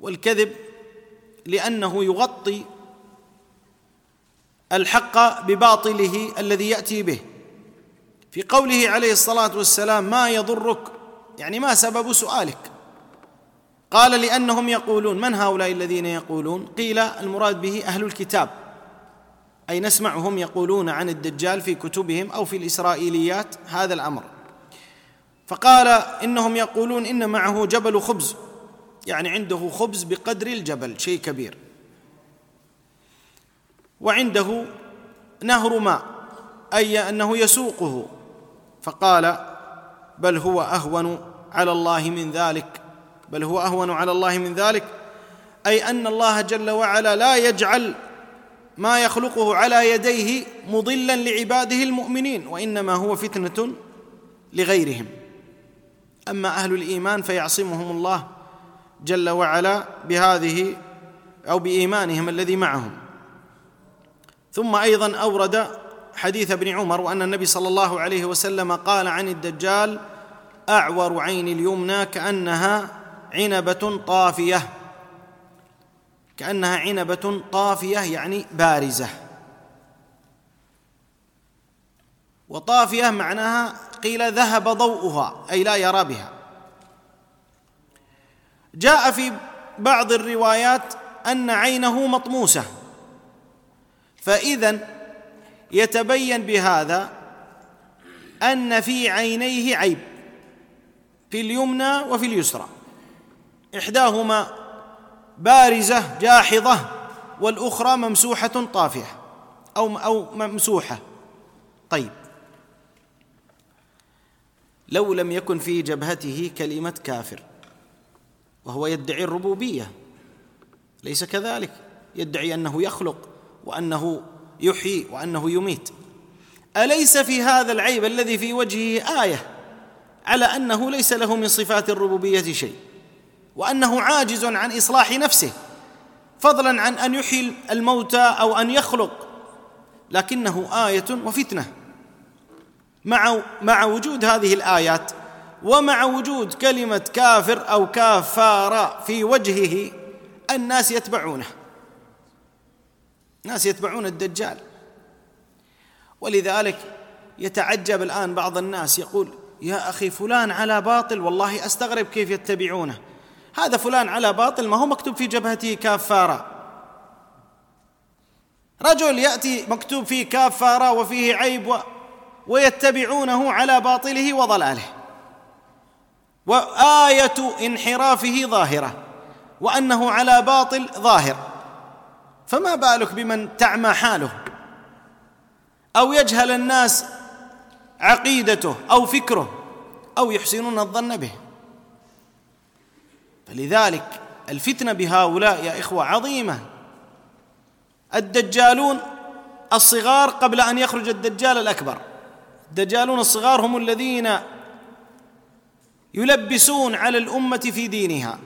Speaker 3: والكذب لأنه يغطي الحق بباطله الذي يأتي به. في قوله عليه الصلاة والسلام ما يضرك؟ يعني ما سبب سؤالك. قال لأنهم يقولون. من هؤلاء الذين يقولون؟ قيل المراد به أهل الكتاب. أي نسمعهم يقولون عن الدجال في كتبهم أو في الإسرائيليات هذا الأمر. فقال إنهم يقولون إن معه جبل خبز. يعني عنده خبز بقدر الجبل شيء كبير. وعنده نهر ماء أي أنه يسوقه. فقال بل هو أهون على الله من ذلك. بل هو أهون على الله من ذلك. أي أن الله جل وعلا لا يجعل ما يخلقه على يديه مضلا لعباده المؤمنين وإنما هو فتنة لغيرهم. أما أهل الإيمان فيعصمهم الله جل وعلا بهذه أو بإيمانهم الذي معهم. ثم أيضا أورد حديث ابن عمر وأن النبي صلى الله عليه وسلم قال عن الدجال أعور عين اليمنى كأنها عنبة طافية. كأنها عنبة طافية يعني بارزة. وطافية معناها قيل ذهب ضوءها أي لا يرى بها. جاء في بعض الروايات أن عينه مطموسة. فاذا يتبين بهذا أن في عينيه عيب في اليمنى وفي اليسرى. إحداهما بارزة جاحظة والأخرى ممسوحة طافية أو أو ممسوحة. طيب. لو لم يكن في جبهته كلمة كافر وهو يدعي الربوبية. ليس كذلك. يدعي أنه يخلق وأنه يحيي وأنه يميت. أليس في هذا العيب الذي في وجهه آية على أنه ليس له من صفات الربوبية شيء وأنه عاجز عن إصلاح نفسه فضلا عن أن يحيي الموتى أو أن يخلق لكنه آية وفتنة. مع مع وجود هذه الآيات ومع وجود كلمة كافر أو كافار في وجهه الناس يتبعونه. الناس يتبعون الدجال. ولذلك يتعجب الآن بعض الناس يقول يا أخي فلان على باطل والله أستغرب كيف يتبعونه. هذا فلان على باطل ما هو مكتوب في جبهته كافارا رجل يأتي مكتوب فيه كافارا وفيه عيب و ويتبعونه على باطله وضلاله. وآية انحرافه ظاهرة وأنه على باطل ظاهر. فما بالك بمن تعمى حاله؟ أو يجهل الناس عقيدته أو فكره أو يحسنون الظن به. فلذلك الفتنة بهؤلاء يا إخوة عظيمة. الدجالون الصغار قبل أن يخرج الدجال الأكبر. الدجالون الصغار هم الذين يلبسون على الأمة في دينها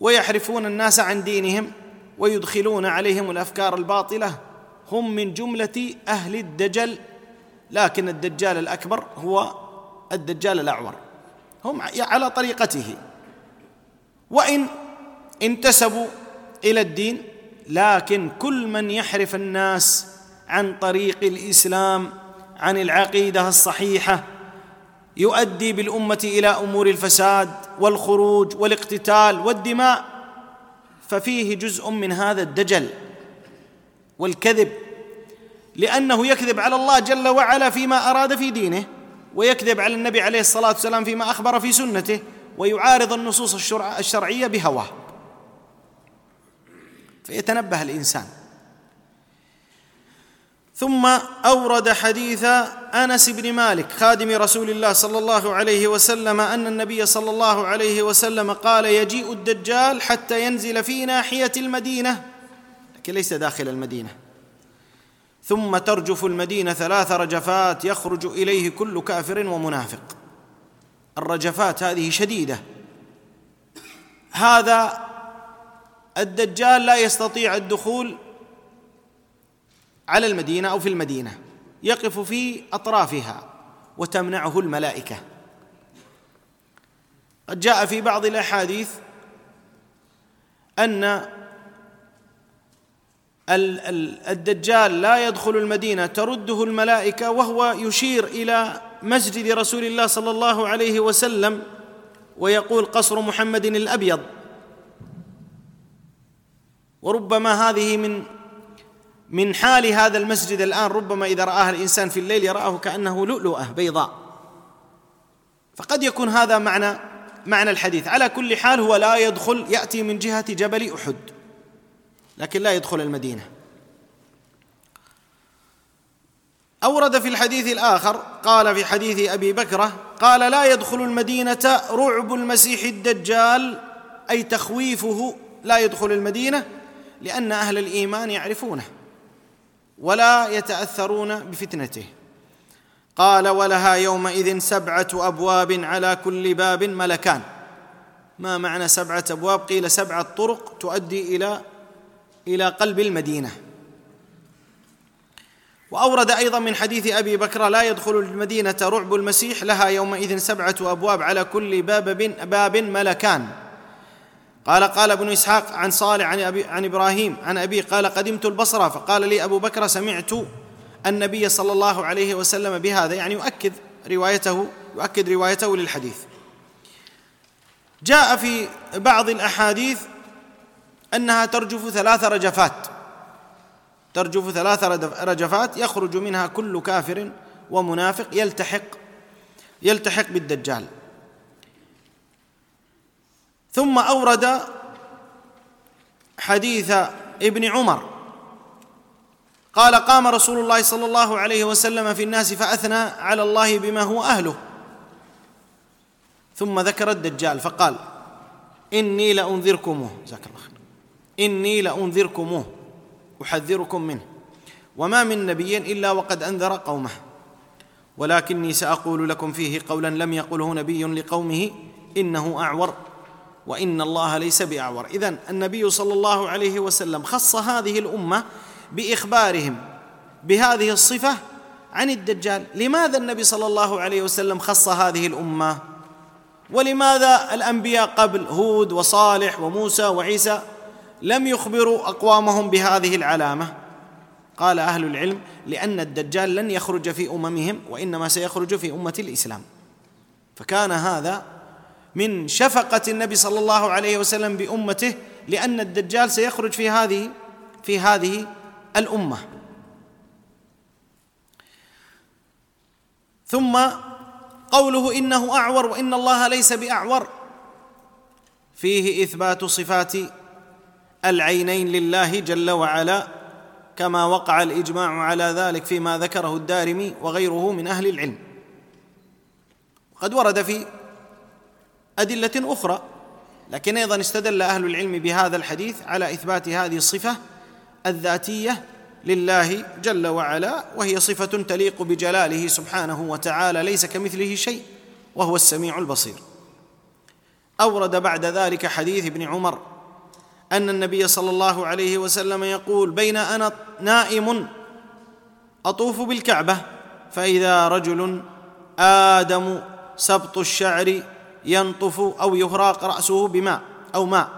Speaker 3: ويحرفون الناس عن دينهم ويدخلون عليهم الأفكار الباطلة. هم من جملة أهل الدجل لكن الدجال الأكبر هو الدجال الأعور. هم على طريقته. وإن انتسبوا إلى الدين لكن كل من يحرف الناس عن طريق الإسلام عن العقيدة الصحيحة يؤدي بالأمة إلى أمور الفساد والخروج والاقتتال والدماء ففيه جزء من هذا الدجل والكذب لأنه يكذب على الله جل وعلا فيما أراد في دينه ويكذب على النبي عليه الصلاة والسلام فيما أخبر في سنته ويعارض النصوص الشرعية بهواه. فيتنبه الإنسان. ثم أورد حديث أنس بن مالك خادم رسول الله صلى الله عليه وسلم أن النبي صلى الله عليه وسلم قال يجيء الدجال حتى ينزل في ناحية المدينة. لكن ليس داخل المدينة. ثم ترجف المدينة ثلاث رجفات يخرج إليه كل كافر ومنافق. الرجفات هذه شديدة. هذا الدجال لا يستطيع الدخول على المدينة أو في المدينة يقف في أطرافها وتمنعه الملائكة. قد جاء في بعض الأحاديث أن الدجال لا يدخل المدينة ترده الملائكة وهو يشير إلى مسجد رسول الله صلى الله عليه وسلم ويقول قصر محمد الأبيض. وربما هذه من من حال هذا المسجد الآن ربما إذا رآها الإنسان في الليل يراه كأنه لؤلؤة بيضاء. فقد يكون هذا معنى معنى الحديث. على كل حال هو لا يدخل يأتي من جهة جبل أحد. لكن لا يدخل المدينة. أورد في الحديث الآخر قال في حديث أبي بكرة قال لا يدخل المدينة رعب المسيح الدجال أي تخويفه لا يدخل المدينة لأن أهل الإيمان يعرفونه. ولا يتأثرون بفتنته. قال ولها يومئذ سبعة أبواب على كل باب ملكان. ما معنى سبعة أبواب؟ قيل سبعة طرق تؤدي إلى إلى قلب المدينة. وأورد أيضا من حديث أبي بكر لا يدخل المدينة رعب المسيح لها يومئذ سبعة أبواب على كل باب باب ملكان. قال قال ابن إسحاق عن صالح عن أبي عن إبراهيم عن أبي قال قدمت البصرة فقال لي أبو بكر سمعت النبي صلى الله عليه وسلم بهذا يعني يؤكد روايته يؤكد روايته للحديث. جاء في بعض الأحاديث أنها ترجف ثلاث رجفات. ترجف ثلاث رجفات يخرج منها كل كافر ومنافق يلتحق يلتحق بالدجال. ثم أورد حديث ابن عمر. قال قام رسول الله صلى الله عليه وسلم في الناس فأثنى على الله بما هو أهله. ثم ذكر الدجال فقال إني لأنذركموه. جزاك الله إني لأنذركموه. أحذركم منه. وما من نبي إلا وقد أنذر قومه. ولكني سأقول لكم فيه قولا لم يقله نبي لقومه إنه أعور. وإن الله ليس بأعور. اذا النبي صلى الله عليه وسلم خص هذه الأمة بإخبارهم بهذه الصفة عن الدجال. لماذا النبي صلى الله عليه وسلم خص هذه الأمة؟ ولماذا الأنبياء قبل هود وصالح وموسى وعيسى لم يخبروا أقوامهم بهذه العلامة؟ قال أهل العلم لأن الدجال لن يخرج في أممهم وإنما سيخرج في أمة الإسلام. فكان هذا من شفقة النبي صلى الله عليه وسلم بأمته لأن الدجال سيخرج في هذه في هذه الأمة. ثم قوله إنه أعور وإن الله ليس بأعور. فيه إثبات صفات العينين لله جل وعلا كما وقع الإجماع على ذلك فيما ذكره الدارمي وغيره من أهل العلم. قد ورد في أدلة أخرى لكن أيضا استدل أهل العلم بهذا الحديث على إثبات هذه الصفة الذاتية لله جل وعلا وهي صفة تليق بجلاله سبحانه وتعالى ليس كمثله شيء وهو السميع البصير. أورد بعد ذلك حديث ابن عمر أن النبي صلى الله عليه وسلم يقول بين أنا نائم أطوف بالكعبة فإذا رجل آدم سبط الشعر ينطف أو يهراق رأسه بماء أو ماء.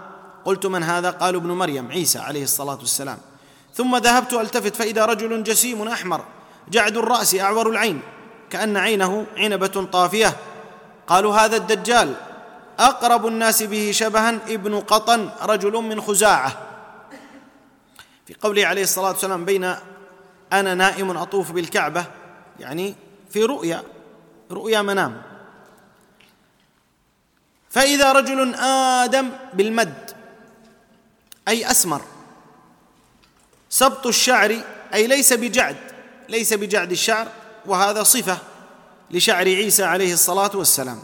Speaker 3: قلت من هذا؟ قالوا ابن مريم عيسى عليه الصلاة والسلام. ثم ذهبت ألتفت فإذا رجل جسيم أحمر جعد الرأس أعور العين كأن عينه عنبة طافية. قالوا هذا الدجال أقرب الناس به شبها ابن قطن رجل من خزاعة. في قوله عليه الصلاة والسلام بين أنا نائم أطوف بالكعبة يعني في رؤيا رؤيا منام. فإذا رجل آدم بالمد أي أسمر سبط الشعر أي ليس بجعد ليس بجعد الشعر وهذا صفة لشعر عيسى عليه الصلاة والسلام.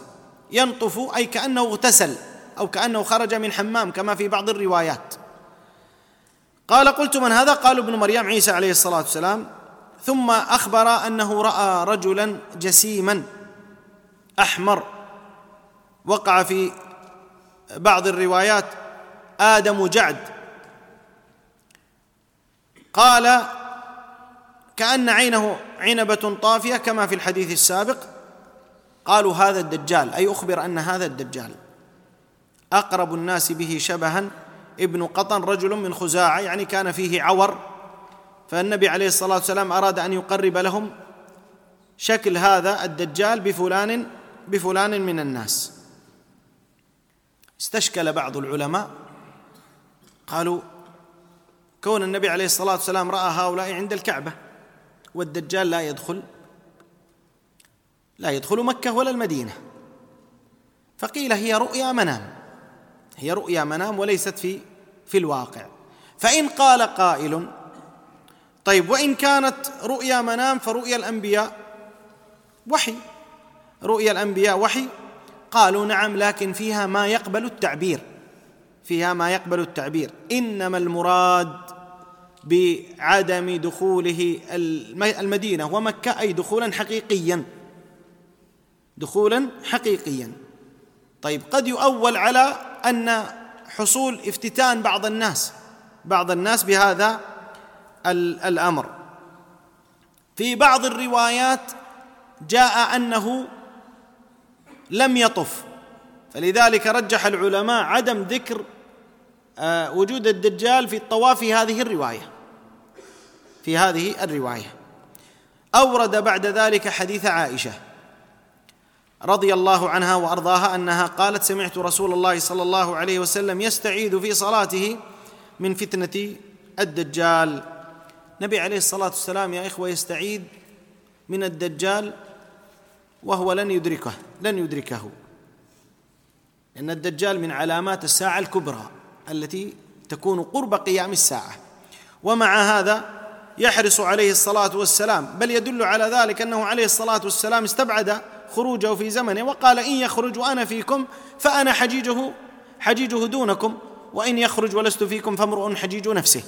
Speaker 3: ينطف أي كأنه اغتسل أو كأنه خرج من حمام كما في بعض الروايات. قال قلت من هذا؟ قالوا ابن مريم عيسى عليه الصلاة والسلام. ثم أخبر أنه رأى رجلا جسيما أحمر. وقع في بعض الروايات آدم جعد. قال كأن عينه عنبة طافية كما في الحديث السابق. قالوا هذا الدجال أي أخبر أن هذا الدجال. أقرب الناس به شبها ابن قطن رجل من خزاعة يعني كان فيه عور. فالنبي عليه الصلاة والسلام أراد أن يقرب لهم شكل هذا الدجال بفلان بفلان من الناس. استشكل بعض العلماء قالوا كون النبي عليه الصلاة والسلام رأى هؤلاء عند الكعبة والدجال لا يدخل لا يدخل مكة ولا المدينة. فقيل هي رؤيا منام هي رؤيا منام وليست في في الواقع. فإن قال قائل طيب وإن كانت رؤيا منام فرؤيا الأنبياء وحي رؤيا الأنبياء وحي قالوا نعم لكن فيها ما يقبل التعبير. فيها ما يقبل التعبير. إنما المراد بعدم دخوله المدينة ومكة أي دخولا حقيقيا. دخولا حقيقيا. طيب قد يؤول على أن حصول افتتان بعض الناس. بعض الناس بهذا الأمر. في بعض الروايات جاء أنه لم يطف. فلذلك رجح العلماء عدم ذكر آه، وجود الدجال في الطواف في هذه الرواية. في هذه الرواية. أورد بعد ذلك حديث عائشة رضي الله عنها وأرضاها أنها قالت سمعت رسول الله صلى الله عليه وسلم يستعيذ في صلاته من فتنة الدجال. نبي عليه الصلاة والسلام يا إخوة يستعيذ من الدجال وهو لن يدركه لن يدركه. لأن الدجال من علامات الساعة الكبرى التي تكون قرب قيام الساعة. ومع هذا يحرص عليه الصلاة والسلام بل يدل على ذلك أنه عليه الصلاة والسلام استبعد خروجه في زمنه وقال إن يخرج وأنا فيكم فأنا حجيجه حجيجه دونكم وإن يخرج ولست فيكم فامرؤ حجيج نفسه.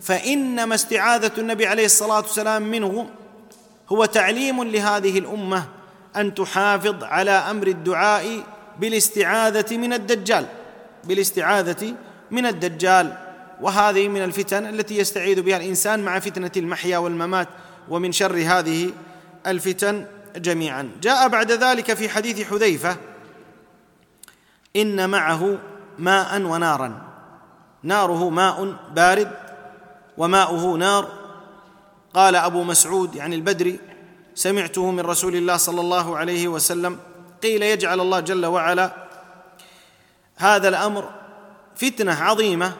Speaker 3: فإنما استعاذة النبي عليه الصلاة والسلام منه هو تعليم لهذه الأمة أن تحافظ على أمر الدعاء بالاستعاذة من الدجال بالاستعاذة من الدجال. وهذه من الفتن التي يستعيذ بها الإنسان مع فتنة المحيا والممات ومن شر هذه الفتن جميعا. جاء بعد ذلك في حديث حذيفة إن معه ماء ونارا. ناره ماء بارد وماؤه نار. قال أبو مسعود يعني البدري سمعته من رسول الله صلى الله عليه وسلم قيل يجعل الله جل وعلا هذا الأمر فتنة عظيمة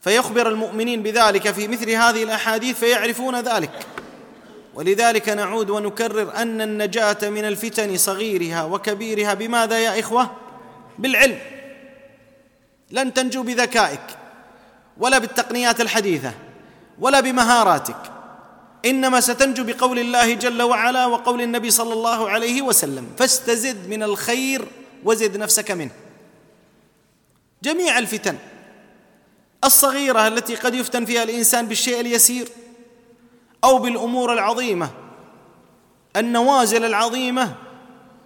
Speaker 3: فيخبر المؤمنين بذلك في مثل هذه الأحاديث فيعرفون ذلك. ولذلك نعود ونكرر أن النجاة من الفتن صغيرها وكبيرها بماذا يا إخوة؟ بالعلم. لن تنجو بذكائك ولا بالتقنيات الحديثة ولا بمهاراتك. إنما ستنجو بقول الله جل وعلا وقول النبي صلى الله عليه وسلم فاستزد من الخير وزد نفسك منه. جميع الفتن الصغيرة التي قد يفتن فيها الإنسان بالشيء اليسير أو بالأمور العظيمة النوازل العظيمة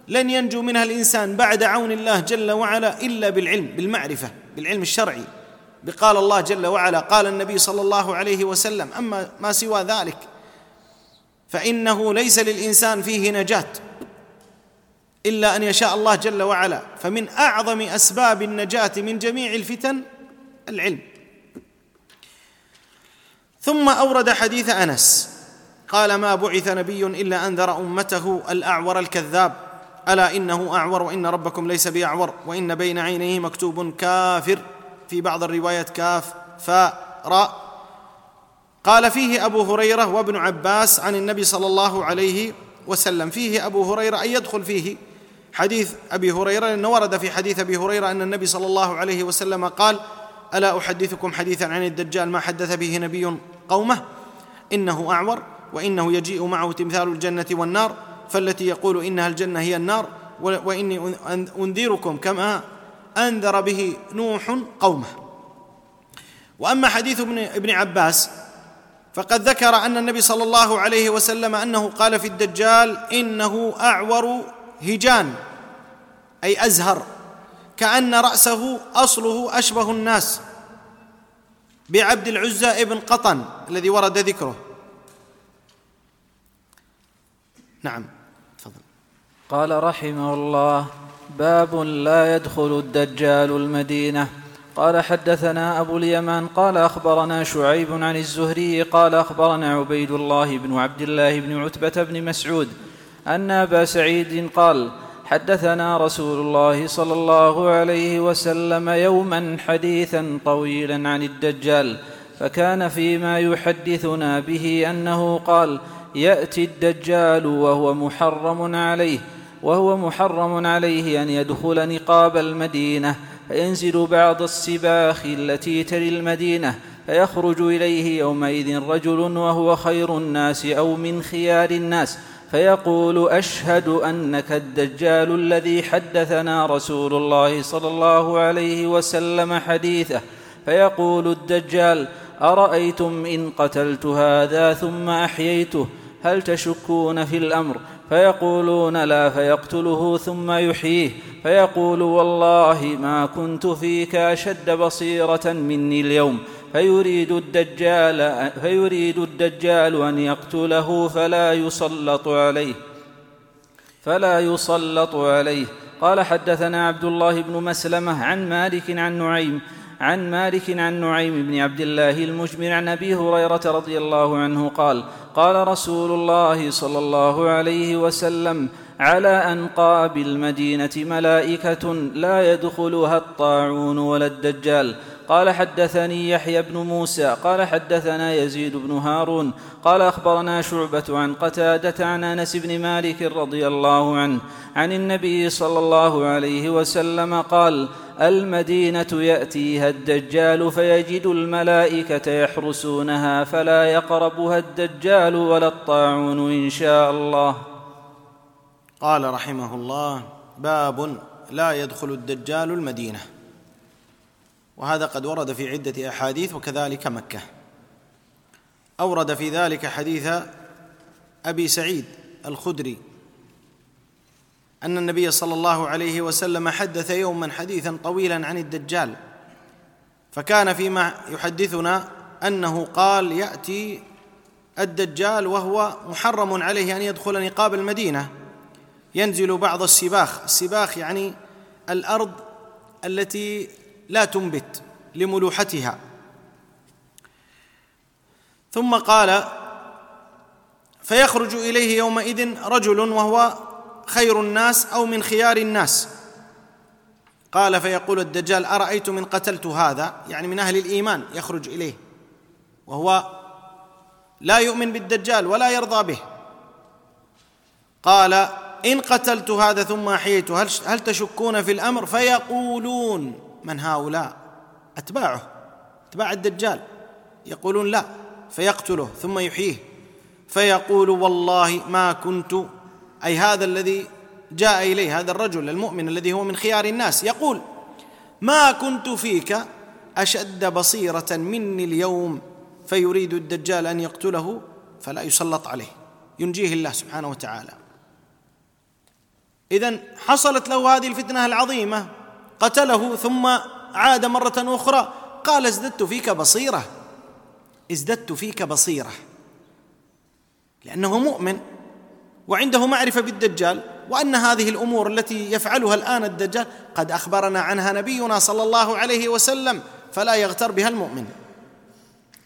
Speaker 3: لن ينجو منها الإنسان بعد عون الله جل وعلا إلا بالعلم بالمعرفة بالعلم الشرعي. بقال الله جل وعلا قال النبي صلى الله عليه وسلم أما ما سوى ذلك فإنه ليس للإنسان فيه نجاة إلا أن يشاء الله جل وعلا. فمن أعظم أسباب النجاة من جميع الفتن العلم. ثم أورد حديث أنس قال ما بعث نبي إلا انذر أمته الأعور الكذاب. ألا إنه أعور وإن ربكم ليس بأعور وإن بين عينيه مكتوب كافر. في بعض الروايات كاف فاء راء قال فيه أبو هريرة وابن عباس عن النبي صلى الله عليه وسلم. فيه أبو هريرة أن يدخل فيه حديث أبي هريرة لأنه ورد في حديث أبي هريرة أن النبي صلى الله عليه وسلم قال ألا أحدثكم حديثا عن الدجال ما حدث به نبي قومه؟ إنه أعور وإنه يجيء معه تمثال الجنة والنار فالتي يقول إنها الجنة هي النار وإني أنذركم كما أنذر به نوح قومه. وأما حديث ابن ابن عباس فقد ذكر أن النبي صلى الله عليه وسلم أنه قال في الدجال إنه أعور هجان أي أزهر كأن رأسه أصله أشبه الناس بعبد العزى ابن قطن الذي ورد ذكره. نعم تفضل.
Speaker 2: قال رحمه الله باب لا يدخل الدجال المدينة. قال حدثنا أبو اليمان قال أخبرنا شعيب عن الزهري قال أخبرنا عبيد الله بن عبد الله بن عتبة بن مسعود أن أبا سعيد قال حدثنا رسول الله صلى الله عليه وسلم يوما حديثا طويلا عن الدجال فكان فيما يحدثنا به أنه قال يأتي الدجال وهو محرم عليه وهو محرم عليه أن يدخل نقاب المدينة فينزل بعض السباخ التي تلي المدينة فيخرج إليه يومئذ رجل وهو خير الناس أو من خيار الناس فيقول أشهد أنك الدجال الذي حدثنا رسول الله صلى الله عليه وسلم حديثه. فيقول الدجال أرأيتم إن قتلت هذا ثم أحييته؟ هل تشكون في الأمر؟ فيقولون لا فيقتله ثم يحييه. فيقول والله ما كنت فيك أشد بصيرة مني اليوم. فيريد الدجال فيريد الدجال أن يقتله فلا يسلط عليه. فلا يسلط عليه. قال حدثنا عبد الله بن مسلمة عن مالك عن نعيم عن مالك عن نعيم بن عبد الله المجمر عن أبي هريرة رضي الله عنه قال قال رسول الله صلى الله عليه وسلم على أنقاب المدينة ملائكة لا يدخلها الطاعون ولا الدجال. قال حدثني يحيى بن موسى قال حدثنا يزيد بن هارون قال أخبرنا شعبة عن قتادة عن أنس بن مالك رضي الله عنه عن النبي صلى الله عليه وسلم قال المدينة يأتيها الدجال فيجد الملائكة يحرسونها فلا يقربها الدجال ولا الطاعون إن شاء الله.
Speaker 3: قال رحمه الله باب لا يدخل الدجال المدينة. وهذا قد ورد في عدة أحاديث وكذلك مكة. أورد في ذلك حديث أبي سعيد الخدري أن النبي صلى الله عليه وسلم حدث يوما حديثا طويلا عن الدجال. فكان فيما يحدثنا أنه قال يأتي الدجال وهو محرم عليه أن يدخل نقاب المدينة. ينزل بعض السباخ. السباخ يعني الأرض التي لا تنبت لملوحتها. ثم قال فيخرج إليه يومئذ رجل وهو خير الناس أو من خيار الناس. قال فيقول الدجال أرأيت من قتلت هذا؟ يعني من أهل الإيمان يخرج إليه. وهو لا يؤمن بالدجال ولا يرضى به. قال إن قتلت هذا ثم أحييته هل, هل تشكون في الأمر؟ فيقولون من هؤلاء؟ أتباعه أتباع الدجال. يقولون لا فيقتله ثم يحييه. فيقول والله ما كنت أي هذا الذي جاء إليه هذا الرجل المؤمن الذي هو من خيار الناس يقول ما كنت فيك أشد بصيرة مني اليوم فيريد الدجال أن يقتله فلا يسلط عليه. ينجيه الله سبحانه وتعالى. اذا حصلت له هذه الفتنة العظيمة. قتله ثم عاد مرة أخرى. قال ازددت فيك بصيرة. ازددت فيك بصيرة. لأنه مؤمن وعنده معرفة بالدجال وأن هذه الأمور التي يفعلها الآن الدجال قد أخبرنا عنها نبينا صلى الله عليه وسلم فلا يغتر بها المؤمن.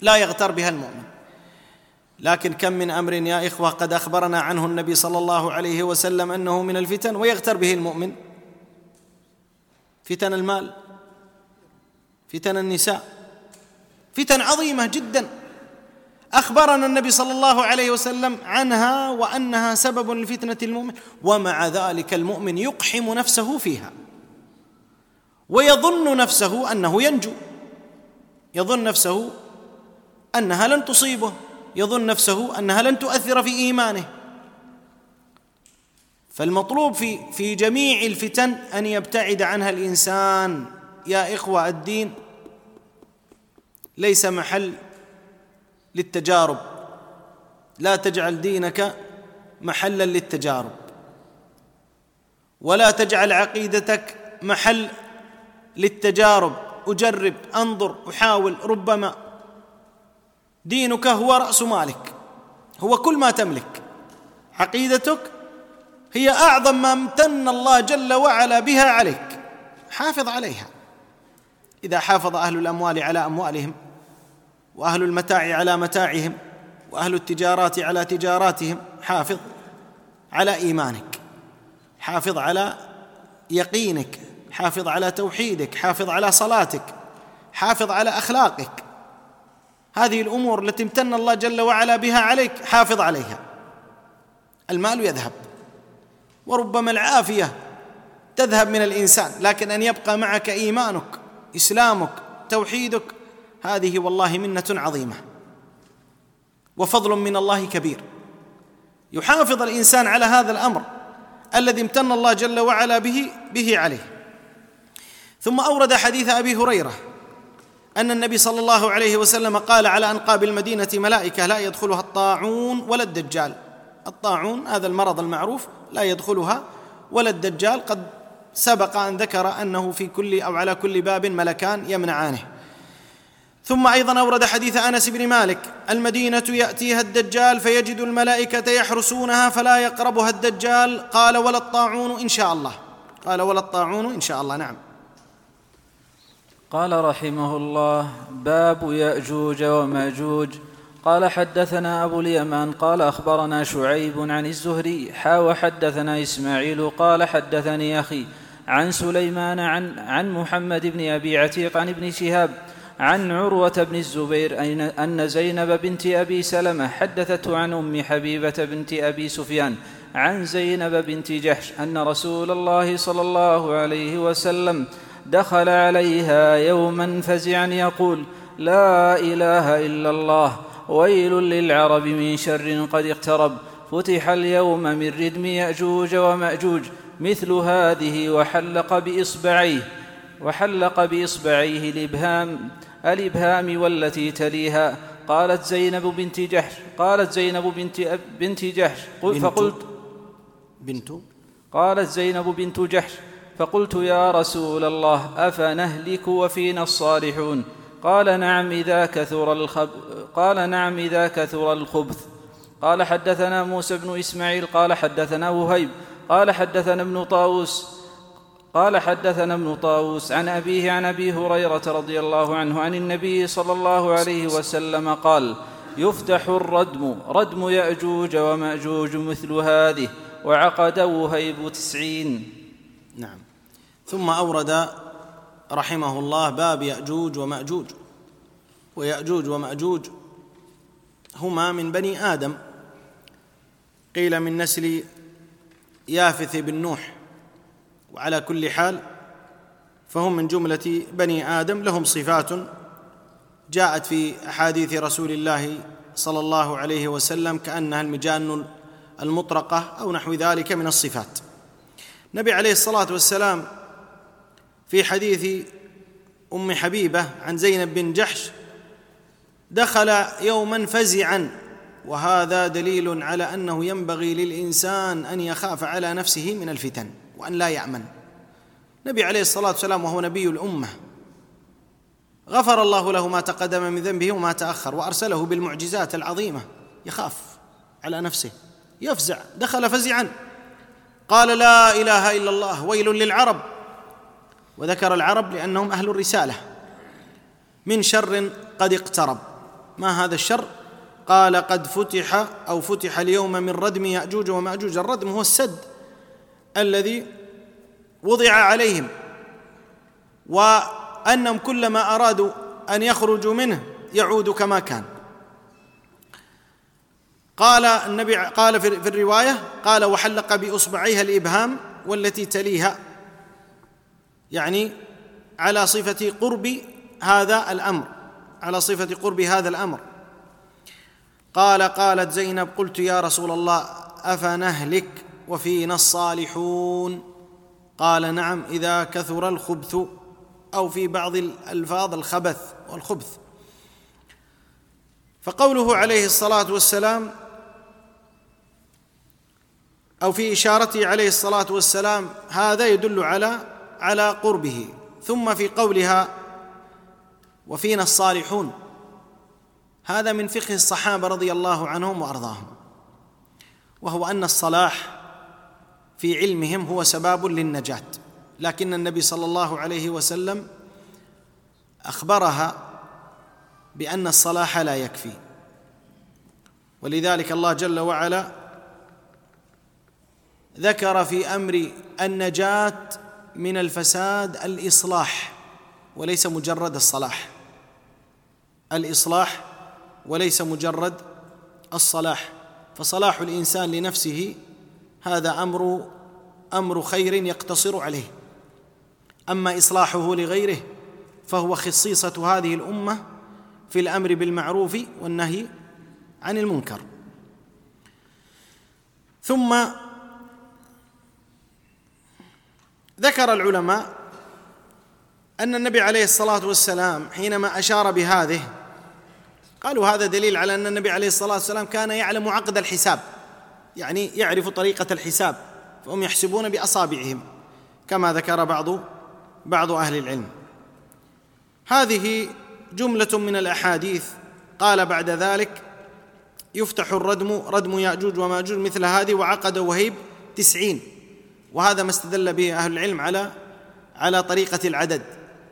Speaker 3: لا يغتر بها المؤمن. لكن كم من أمر يا إخوة قد أخبرنا عنه النبي صلى الله عليه وسلم أنه من الفتن ويغتر به المؤمن. فتن المال فتن النساء فتن عظيمة جدا. أخبرنا النبي صلى الله عليه وسلم عنها وأنها سبب لفتنة المؤمن ومع ذلك المؤمن يقحم نفسه فيها. ويظن نفسه أنه ينجو. يظن نفسه أنها لن تصيبه. يظن نفسه أنها لن تؤثر في إيمانه. فالمطلوب في في جميع الفتن أن يبتعد عنها الإنسان. يا إخوة الدين ليس محل للتجارب. لا تجعل دينك محلا للتجارب. ولا تجعل عقيدتك محل للتجارب. أجرب أنظر أحاول. ربما دينك هو رأس مالك. هو كل ما تملك. عقيدتك هي أعظم ما امتن الله جل وعلا بها عليك. حافظ عليها. إذا حافظ أهل الأموال على أموالهم وأهل المتاع على متاعهم وأهل التجارات على تجاراتهم حافظ على إيمانك. حافظ على يقينك. حافظ على توحيدك. حافظ على صلاتك. حافظ على أخلاقك. هذه الأمور التي امتن الله جل وعلا بها عليك حافظ عليها. المال يذهب. وربما العافية تذهب من الإنسان لكن أن يبقى معك إيمانك إسلامك توحيدك هذه والله منة عظيمة. وفضل من الله كبير. يحافظ الإنسان على هذا الأمر الذي امتن الله جل وعلا به به عليه. ثم أورد حديث أبي هريرة أن النبي صلى الله عليه وسلم قال على أنقاب المدينة ملائكة لا يدخلها الطاعون ولا الدجال. الطاعون هذا المرض المعروف لا يدخلها ولا الدجال. قد سبق أن ذكر أنه في كل أو على كل باب ملكان يمنعانه. ثم أيضا أورد حديث أنس بن مالك المدينة يأتيها الدجال فيجد الملائكة يحرسونها فلا يقربها الدجال. قال ولا الطاعون إن شاء الله. قال ولا الطاعون إن شاء الله. نعم.
Speaker 2: قال رحمه الله باب يأجوج ومأجوج. قال حدثنا أبو اليمان قال أخبرنا شعيب عن الزهري حا وحدثنا إسماعيل قال حدثني أخي عن سليمان عن عن محمد بن أبي عتيق عن ابن شهاب عن عروة بن الزبير أن زينب بنت أبي سلمة حدثته عن أم حبيبة بنت أبي سفيان عن زينب بنت جحش أن رسول الله صلى الله عليه وسلم دخل عليها يوما فزعا يقول لا إله إلا الله ويل للعرب من شر قد اقترب. فتح اليوم من ردم يأجوج ومأجوج مثل هذه وحلق بإصبعيه وحلق بإصبعيه الإبهام الإبهام والتي تليها. قالت زينب بنت جحش قالت زينب بنت بنت جحش. فقلت
Speaker 3: بنت؟
Speaker 2: قالت زينب بنت جحش. فقلت يا رسول الله أفنهلك وفينا الصالحون؟ قال نعم إذا كثر الخب قال نعم إذا كثر الخبث. قال حدثنا موسى بن إسماعيل قال حدثنا وهيب قال حدثنا ابن طاووس. قال حدثنا ابن طاووس عن أبيه عن أبي هريرة رضي الله عنه عن النبي صلى الله عليه وسلم قال يفتح الردم ردم يأجوج ومأجوج مثل هذه وعقد وهيب تسعين.
Speaker 3: نعم. ثم أورد رحمه الله باب يأجوج ومأجوج. ويأجوج ومأجوج هما من بني آدم. قيل من نسل يافث بن نوح. وعلى كل حال فهم من جملة بني آدم لهم صفات جاءت في أحاديث رسول الله صلى الله عليه وسلم كأنها المجان المطرقة أو نحو ذلك من الصفات. النبي عليه الصلاة والسلام في حديث أم حبيبة عن زينب بن جحش دخل يوما فزعا وهذا دليل على أنه ينبغي للإنسان أن يخاف على نفسه من الفتن وأن لا يأمن. النبي عليه الصلاة والسلام وهو نبي الأمة غفر الله له ما تقدم من ذنبه وما تأخر وأرسله بالمعجزات العظيمة يخاف على نفسه يفزع دخل فزعا قال لا إله إلا الله ويل للعرب. وذكر العرب لأنهم أهل الرسالة. من شر قد اقترب. ما هذا الشر؟ قال قد فتح أو فتح اليوم من ردم يأجوج ومأجوج. الردم هو السد الذي وضع عليهم. وأنهم كلما أرادوا أن يخرجوا منه يعود كما كان. قال النبي قال في الرواية قال وحلق بإصبعيها الإبهام والتي تليها. يعني على صفة قرب هذا الأمر على صفة قرب هذا الأمر. قال قالت زينب قلت يا رسول الله أفنهلك وفينا الصالحون؟ قال نعم إذا كثر الخبث أو في بعض الألفاظ الخبث والخبث. فقوله عليه الصلاة والسلام أو في إشارته عليه الصلاة والسلام هذا يدل على على قربه ثم في قولها وفينا الصالحون. هذا من فقه الصحابة رضي الله عنهم وأرضاهم. وهو أن الصلاح في علمهم هو سباب للنجاة. لكن النبي صلى الله عليه وسلم أخبرها بأن الصلاح لا يكفي. ولذلك الله جل وعلا ذكر في أمر النجاة من الفساد الإصلاح وليس مجرد الصلاح. الإصلاح وليس مجرد الصلاح. فصلاح الإنسان لنفسه هذا أمر أمر خير يقتصر عليه. أما إصلاحه لغيره فهو خصيصة هذه الأمة في الأمر بالمعروف والنهي عن المنكر. ثم ذكر العلماء أن النبي عليه الصلاة والسلام حينما أشار بهذه قالوا هذا دليل على أن النبي عليه الصلاة والسلام كان يعلم عقد الحساب يعني يعرف طريقة الحساب فهم يحسبون بأصابعهم كما ذكر بعض بعض أهل العلم. هذه جملة من الأحاديث قال بعد ذلك يفتح الردم ردم يأجوج ومأجوج مثل هذه وعقد وهيب تسعين. وهذا ما استدل به أهل العلم على على طريقة العدد.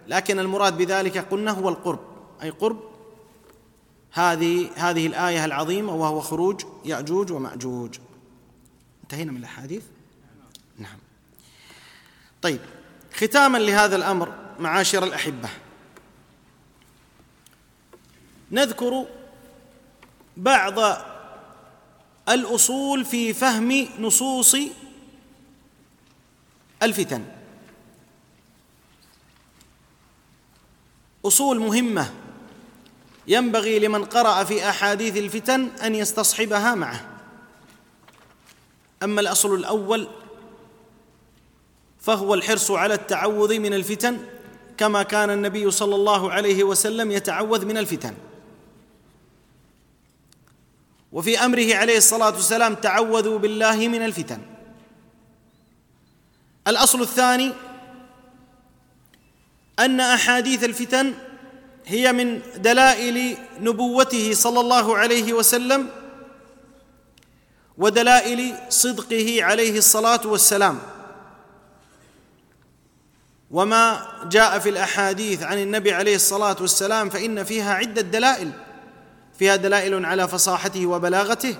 Speaker 3: لكن المراد بذلك قلنا هو القرب. أي قرب هذه هذه الآية العظيمة وهو خروج يأجوج ومأجوج. انتهينا من الأحاديث؟ نعم. طيب ختاما لهذا الأمر معاشر الأحبة. نذكر بعض الأصول في فهم نصوص الفتن. أصول مهمة. ينبغي لمن قرأ في أحاديث الفتن أن يستصحبها معه. أما الأصل الأول فهو الحرص على التعوذ من الفتن كما كان النبي صلى الله عليه وسلم يتعوذ من الفتن. وفي أمره عليه الصلاة والسلام تعوذوا بالله من الفتن. الأصل الثاني أن أحاديث الفتن هي من دلائل نبوته صلى الله عليه وسلم ودلائل صدقه عليه الصلاة والسلام. وما جاء في الأحاديث عن النبي عليه الصلاة والسلام فإن فيها عدة دلائل. فيها دلائل على فصاحته وبلاغته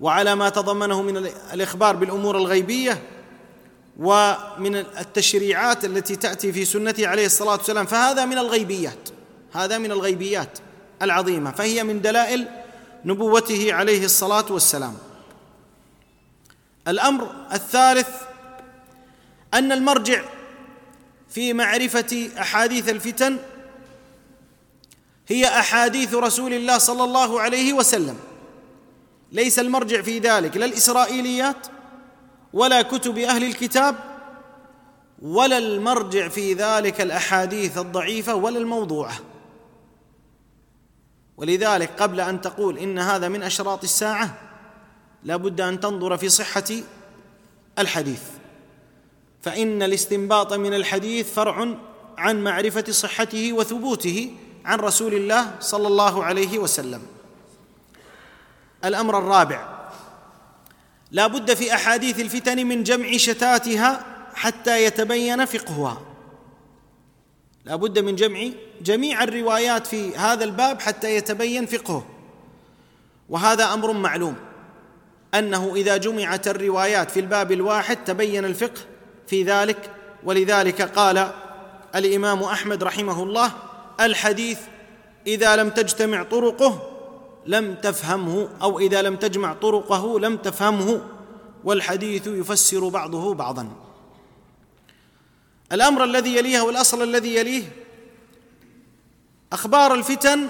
Speaker 3: وعلى ما تضمنه من الإخبار بالأمور الغيبية ومن التشريعات التي تأتي في سنته عليه الصلاة والسلام فهذا من الغيبيات هذا من الغيبيات العظيمة فهي من دلائل نبوته عليه الصلاة والسلام. الأمر الثالث أن المرجع في معرفة أحاديث الفتن هي أحاديث رسول الله صلى الله عليه وسلم ليس المرجع في ذلك لا الإسرائيليات ولا كتب أهل الكتاب ولا المرجع في ذلك الأحاديث الضعيفة ولا الموضوعة. ولذلك قبل أن تقول إن هذا من أشراط الساعة لا بد أن تنظر في صحة الحديث. فإن الاستنباط من الحديث فرع عن معرفة صحته وثبوته عن رسول الله صلى الله عليه وسلم. الأمر الرابع لا بد في أحاديث الفتن من جمع شتاتها حتى يتبين فقهها. لا بد من جمع جميع الروايات في هذا الباب حتى يتبين فقهه. وهذا أمر معلوم أنه إذا جمعت الروايات في الباب الواحد تبين الفقه في ذلك. ولذلك قال الإمام أحمد رحمه الله الحديث إذا لم تجتمع طرقه لم تفهمه أو إذا لم تجمع طرقه لم تفهمه والحديث يفسر بعضه بعضا. الأمر الذي يليه والأصل الذي يليه أخبار الفتن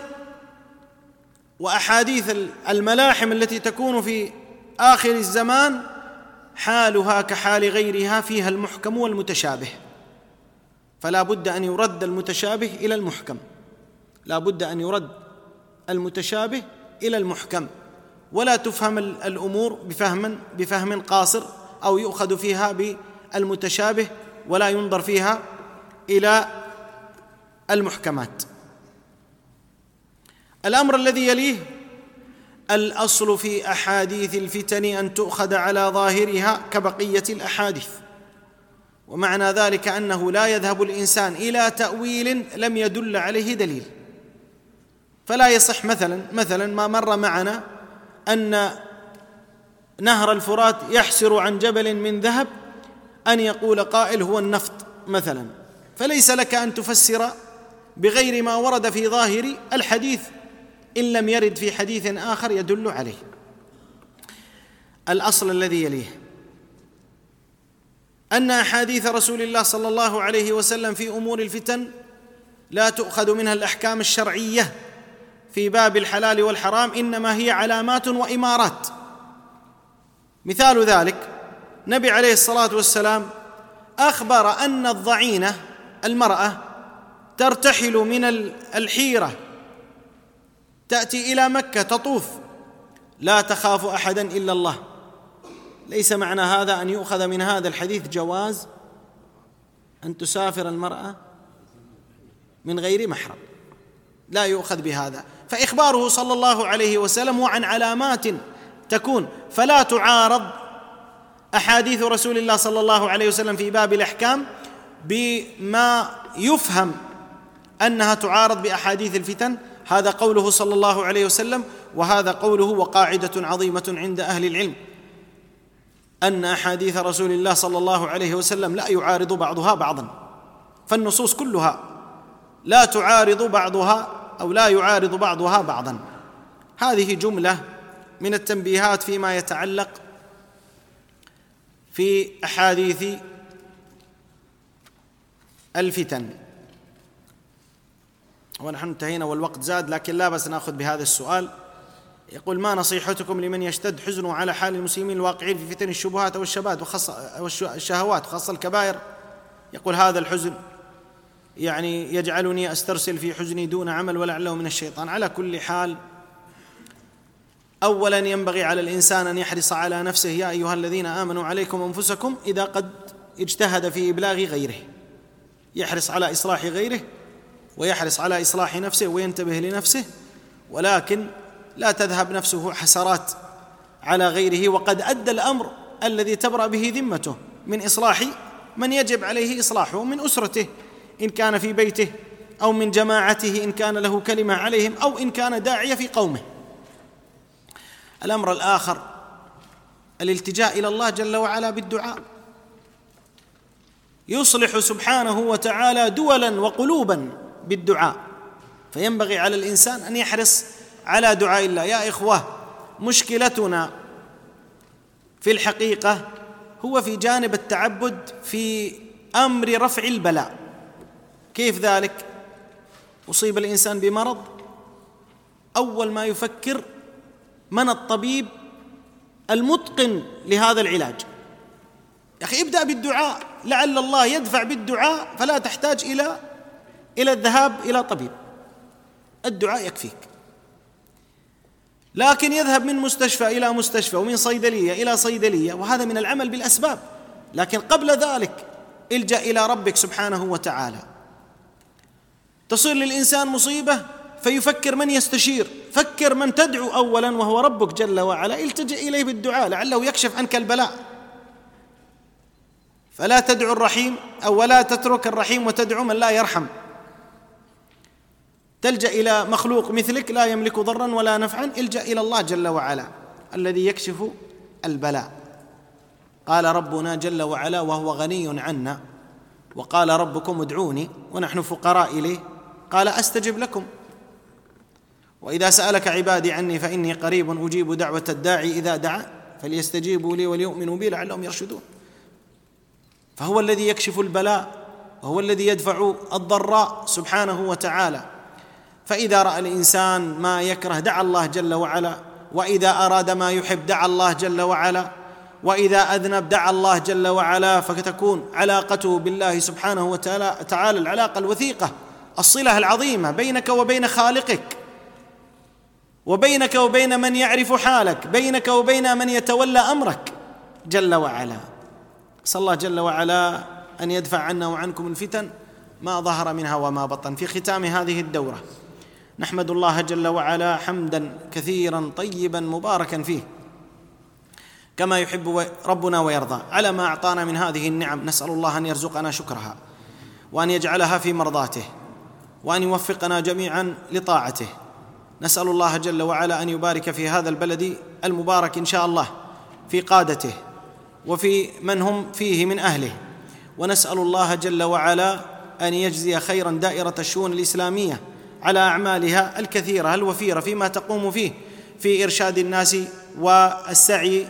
Speaker 3: وأحاديث الملاحم التي تكون في آخر الزمان حالها كحال غيرها فيها المحكم والمتشابه. فلا بد أن يرد المتشابه إلى المحكم. لا بد أن يرد المتشابه إلى المحكم. ولا تفهم الأمور بفهم بفهم قاصر أو يؤخذ فيها بالمتشابه ولا ينظر فيها إلى المحكمات. الأمر الذي يليه الأصل في أحاديث الفتن أن تؤخذ على ظاهرها كبقية الأحاديث. ومعنى ذلك أنه لا يذهب الإنسان إلى تأويل لم يدل عليه دليل. فلا يصح مثلا مثلا ما مر معنا أن نهر الفرات يحسر عن جبل من ذهب أن يقول قائل هو النفط مثلا. فليس لك أن تفسر بغير ما ورد في ظاهر الحديث إن لم يرد في حديث آخر يدل عليه. الأصل الذي يليه. أن أحاديث رسول الله صلى الله عليه وسلم في أمور الفتن لا تؤخذ منها الأحكام الشرعية. في باب الحلال والحرام إنما هي علامات وإمارات. مثال ذلك نبي عليه الصلاة والسلام أخبر أن الضعينة المرأة ترتحل من الحيرة تأتي إلى مكة تطوف. لا تخاف أحدا إلا الله. ليس معنى هذا أن يؤخذ من هذا الحديث جواز أن تسافر المرأة من غير محرم. لا يؤخذ بهذا. فإخباره صلى الله عليه وسلم وعن علامات تكون فلا تعارض أحاديث رسول الله صلى الله عليه وسلم في باب الأحكام بما يفهم أنها تعارض بأحاديث الفتن. هذا قوله صلى الله عليه وسلم وهذا قوله وقاعدة عظيمة عند أهل العلم. أن أحاديث رسول الله صلى الله عليه وسلم لا يعارض بعضها بعضا. فالنصوص كلها لا تعارض بعضها أو لا يعارض بعضها بعضا. هذه جملة من التنبيهات فيما يتعلق في أحاديث الفتن. ونحن انتهينا والوقت زاد لكن لا بس نأخذ بهذا السؤال. يقول ما نصيحتكم لمن يشتد حزنه على حال المسلمين الواقعين في فتن الشبهات أو الشبات وخاصة أو الشهوات وخاصة الكبائر؟ يقول هذا الحزن يعني يجعلني أسترسل في حزني دون عمل ولعله من الشيطان. على كل حال اولا ينبغي على الإنسان أن يحرص على نفسه يا أيها الذين آمنوا عليكم أنفسكم إذا قد اجتهد في إبلاغ غيره. يحرص على إصلاح غيره ويحرص على إصلاح نفسه وينتبه لنفسه. ولكن لا تذهب نفسه حسرات على غيره. وقد أدى الأمر الذي تبرأ به ذمته من إصلاح من يجب عليه إصلاحه من أسرته. إن كان في بيته أو من جماعته إن كان له كلمة عليهم أو إن كان داعية في قومه. الأمر الآخر الالتجاء إلى الله جل وعلا بالدعاء. يصلح سبحانه وتعالى دولا وقلوبا بالدعاء. فينبغي على الإنسان أن يحرص على دعاء الله. يا إخوة مشكلتنا في الحقيقة هو في جانب التعبد في أمر رفع البلاء. كيف ذلك؟ أصيب الإنسان بمرض أول ما يفكر من الطبيب المتقن لهذا العلاج. يا أخي ابدأ بالدعاء لعل الله يدفع بالدعاء فلا تحتاج إلى إلى الذهاب إلى طبيب. الدعاء يكفيك. لكن يذهب من مستشفى إلى مستشفى ومن صيدلية إلى صيدلية وهذا من العمل بالأسباب. لكن قبل ذلك الجأ إلى ربك سبحانه وتعالى. تصير للإنسان مصيبة فيفكر من يستشير. فكر من تدعو اولا وهو ربك جل وعلا التجئ إليه بالدعاء لعله يكشف عنك البلاء. فلا تدعو الرحيم أو ولا تترك الرحيم وتدعو من لا يرحم. تلجأ إلى مخلوق مثلك لا يملك ضرا ولا نفعا الجأ إلى الله جل وعلا الذي يكشف البلاء. قال ربنا جل وعلا وهو غني عنا وقال ربكم ادعوني ونحن فقراء إليه. قال أستجب لكم. وإذا سألك عبادي عني فإني قريب أجيب دعوة الداعي إذا دعا فليستجيبوا لي وليؤمنوا بي لعلهم يرشدون. فهو الذي يكشف البلاء وهو الذي يدفع الضراء سبحانه وتعالى. فإذا رأى الإنسان ما يكره دعا الله جل وعلا. وإذا أراد ما يحب دعا الله جل وعلا. وإذا أذنب دعا الله جل وعلا. فتكون علاقته بالله سبحانه وتعالى تعالى العلاقة الوثيقة. الصلة العظيمة بينك وبين خالقك وبينك وبين من يعرف حالك بينك وبين من يتولى أمرك جل وعلا. أسأل الله جل وعلا أن يدفع عنا وعنكم الفتن ما ظهر منها وما بطن. في ختام هذه الدورة نحمد الله جل وعلا حمدا كثيرا طيبا مباركا فيه كما يحب ربنا ويرضى. على ما أعطانا من هذه النعم نسأل الله أن يرزقنا شكرها وأن يجعلها في مرضاته. وأن يوفقنا جميعا لطاعته. نسأل الله جل وعلا أن يبارك في هذا البلد المبارك إن شاء الله في قادته وفي من هم فيه من أهله. ونسأل الله جل وعلا أن يجزي خيرا دائرة الشؤون الإسلامية على أعمالها الكثيرة الوفيرة فيما تقوم فيه في إرشاد الناس والسعي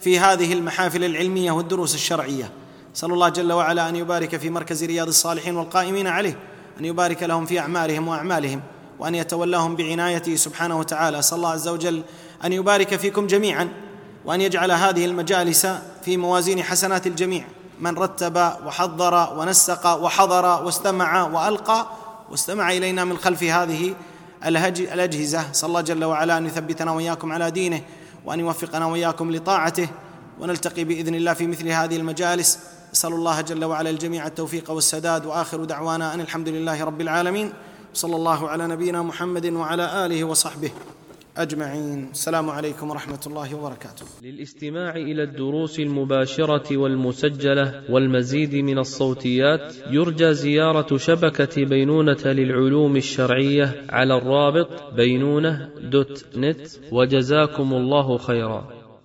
Speaker 3: في هذه المحافل العلمية والدروس الشرعية. نسأل الله جل وعلا أن يبارك في مركز رياض الصالحين والقائمين عليه أن يبارك لهم في أعمالهم وأعمالهم وأن يتولاهم بعنايته سبحانه وتعالى. اسال الله عز وجل أن يبارك فيكم جميعا وأن يجعل هذه المجالس في موازين حسنات الجميع. من رتب وحضر ونسق وحضر واستمع وألقى واستمع إلينا من خلف هذه الأجهزة. صلى الله جل وعلا أن يثبتنا وإياكم على دينه وأن يوفقنا وإياكم لطاعته ونلتقي بإذن الله في مثل هذه المجالس. اسال الله جل وعلا الجميع التوفيق والسداد وآخر دعوانا أن الحمد لله رب العالمين. صلى الله على نبينا محمد وعلى آله وصحبه أجمعين. السلام عليكم ورحمة الله وبركاته.
Speaker 1: للاستماع إلى الدروس المباشرة والمسجلة والمزيد من الصوتيات يرجى زيارة شبكة بينونة للعلوم الشرعية على الرابط بينونة دوت نت وجزاكم الله خيرا.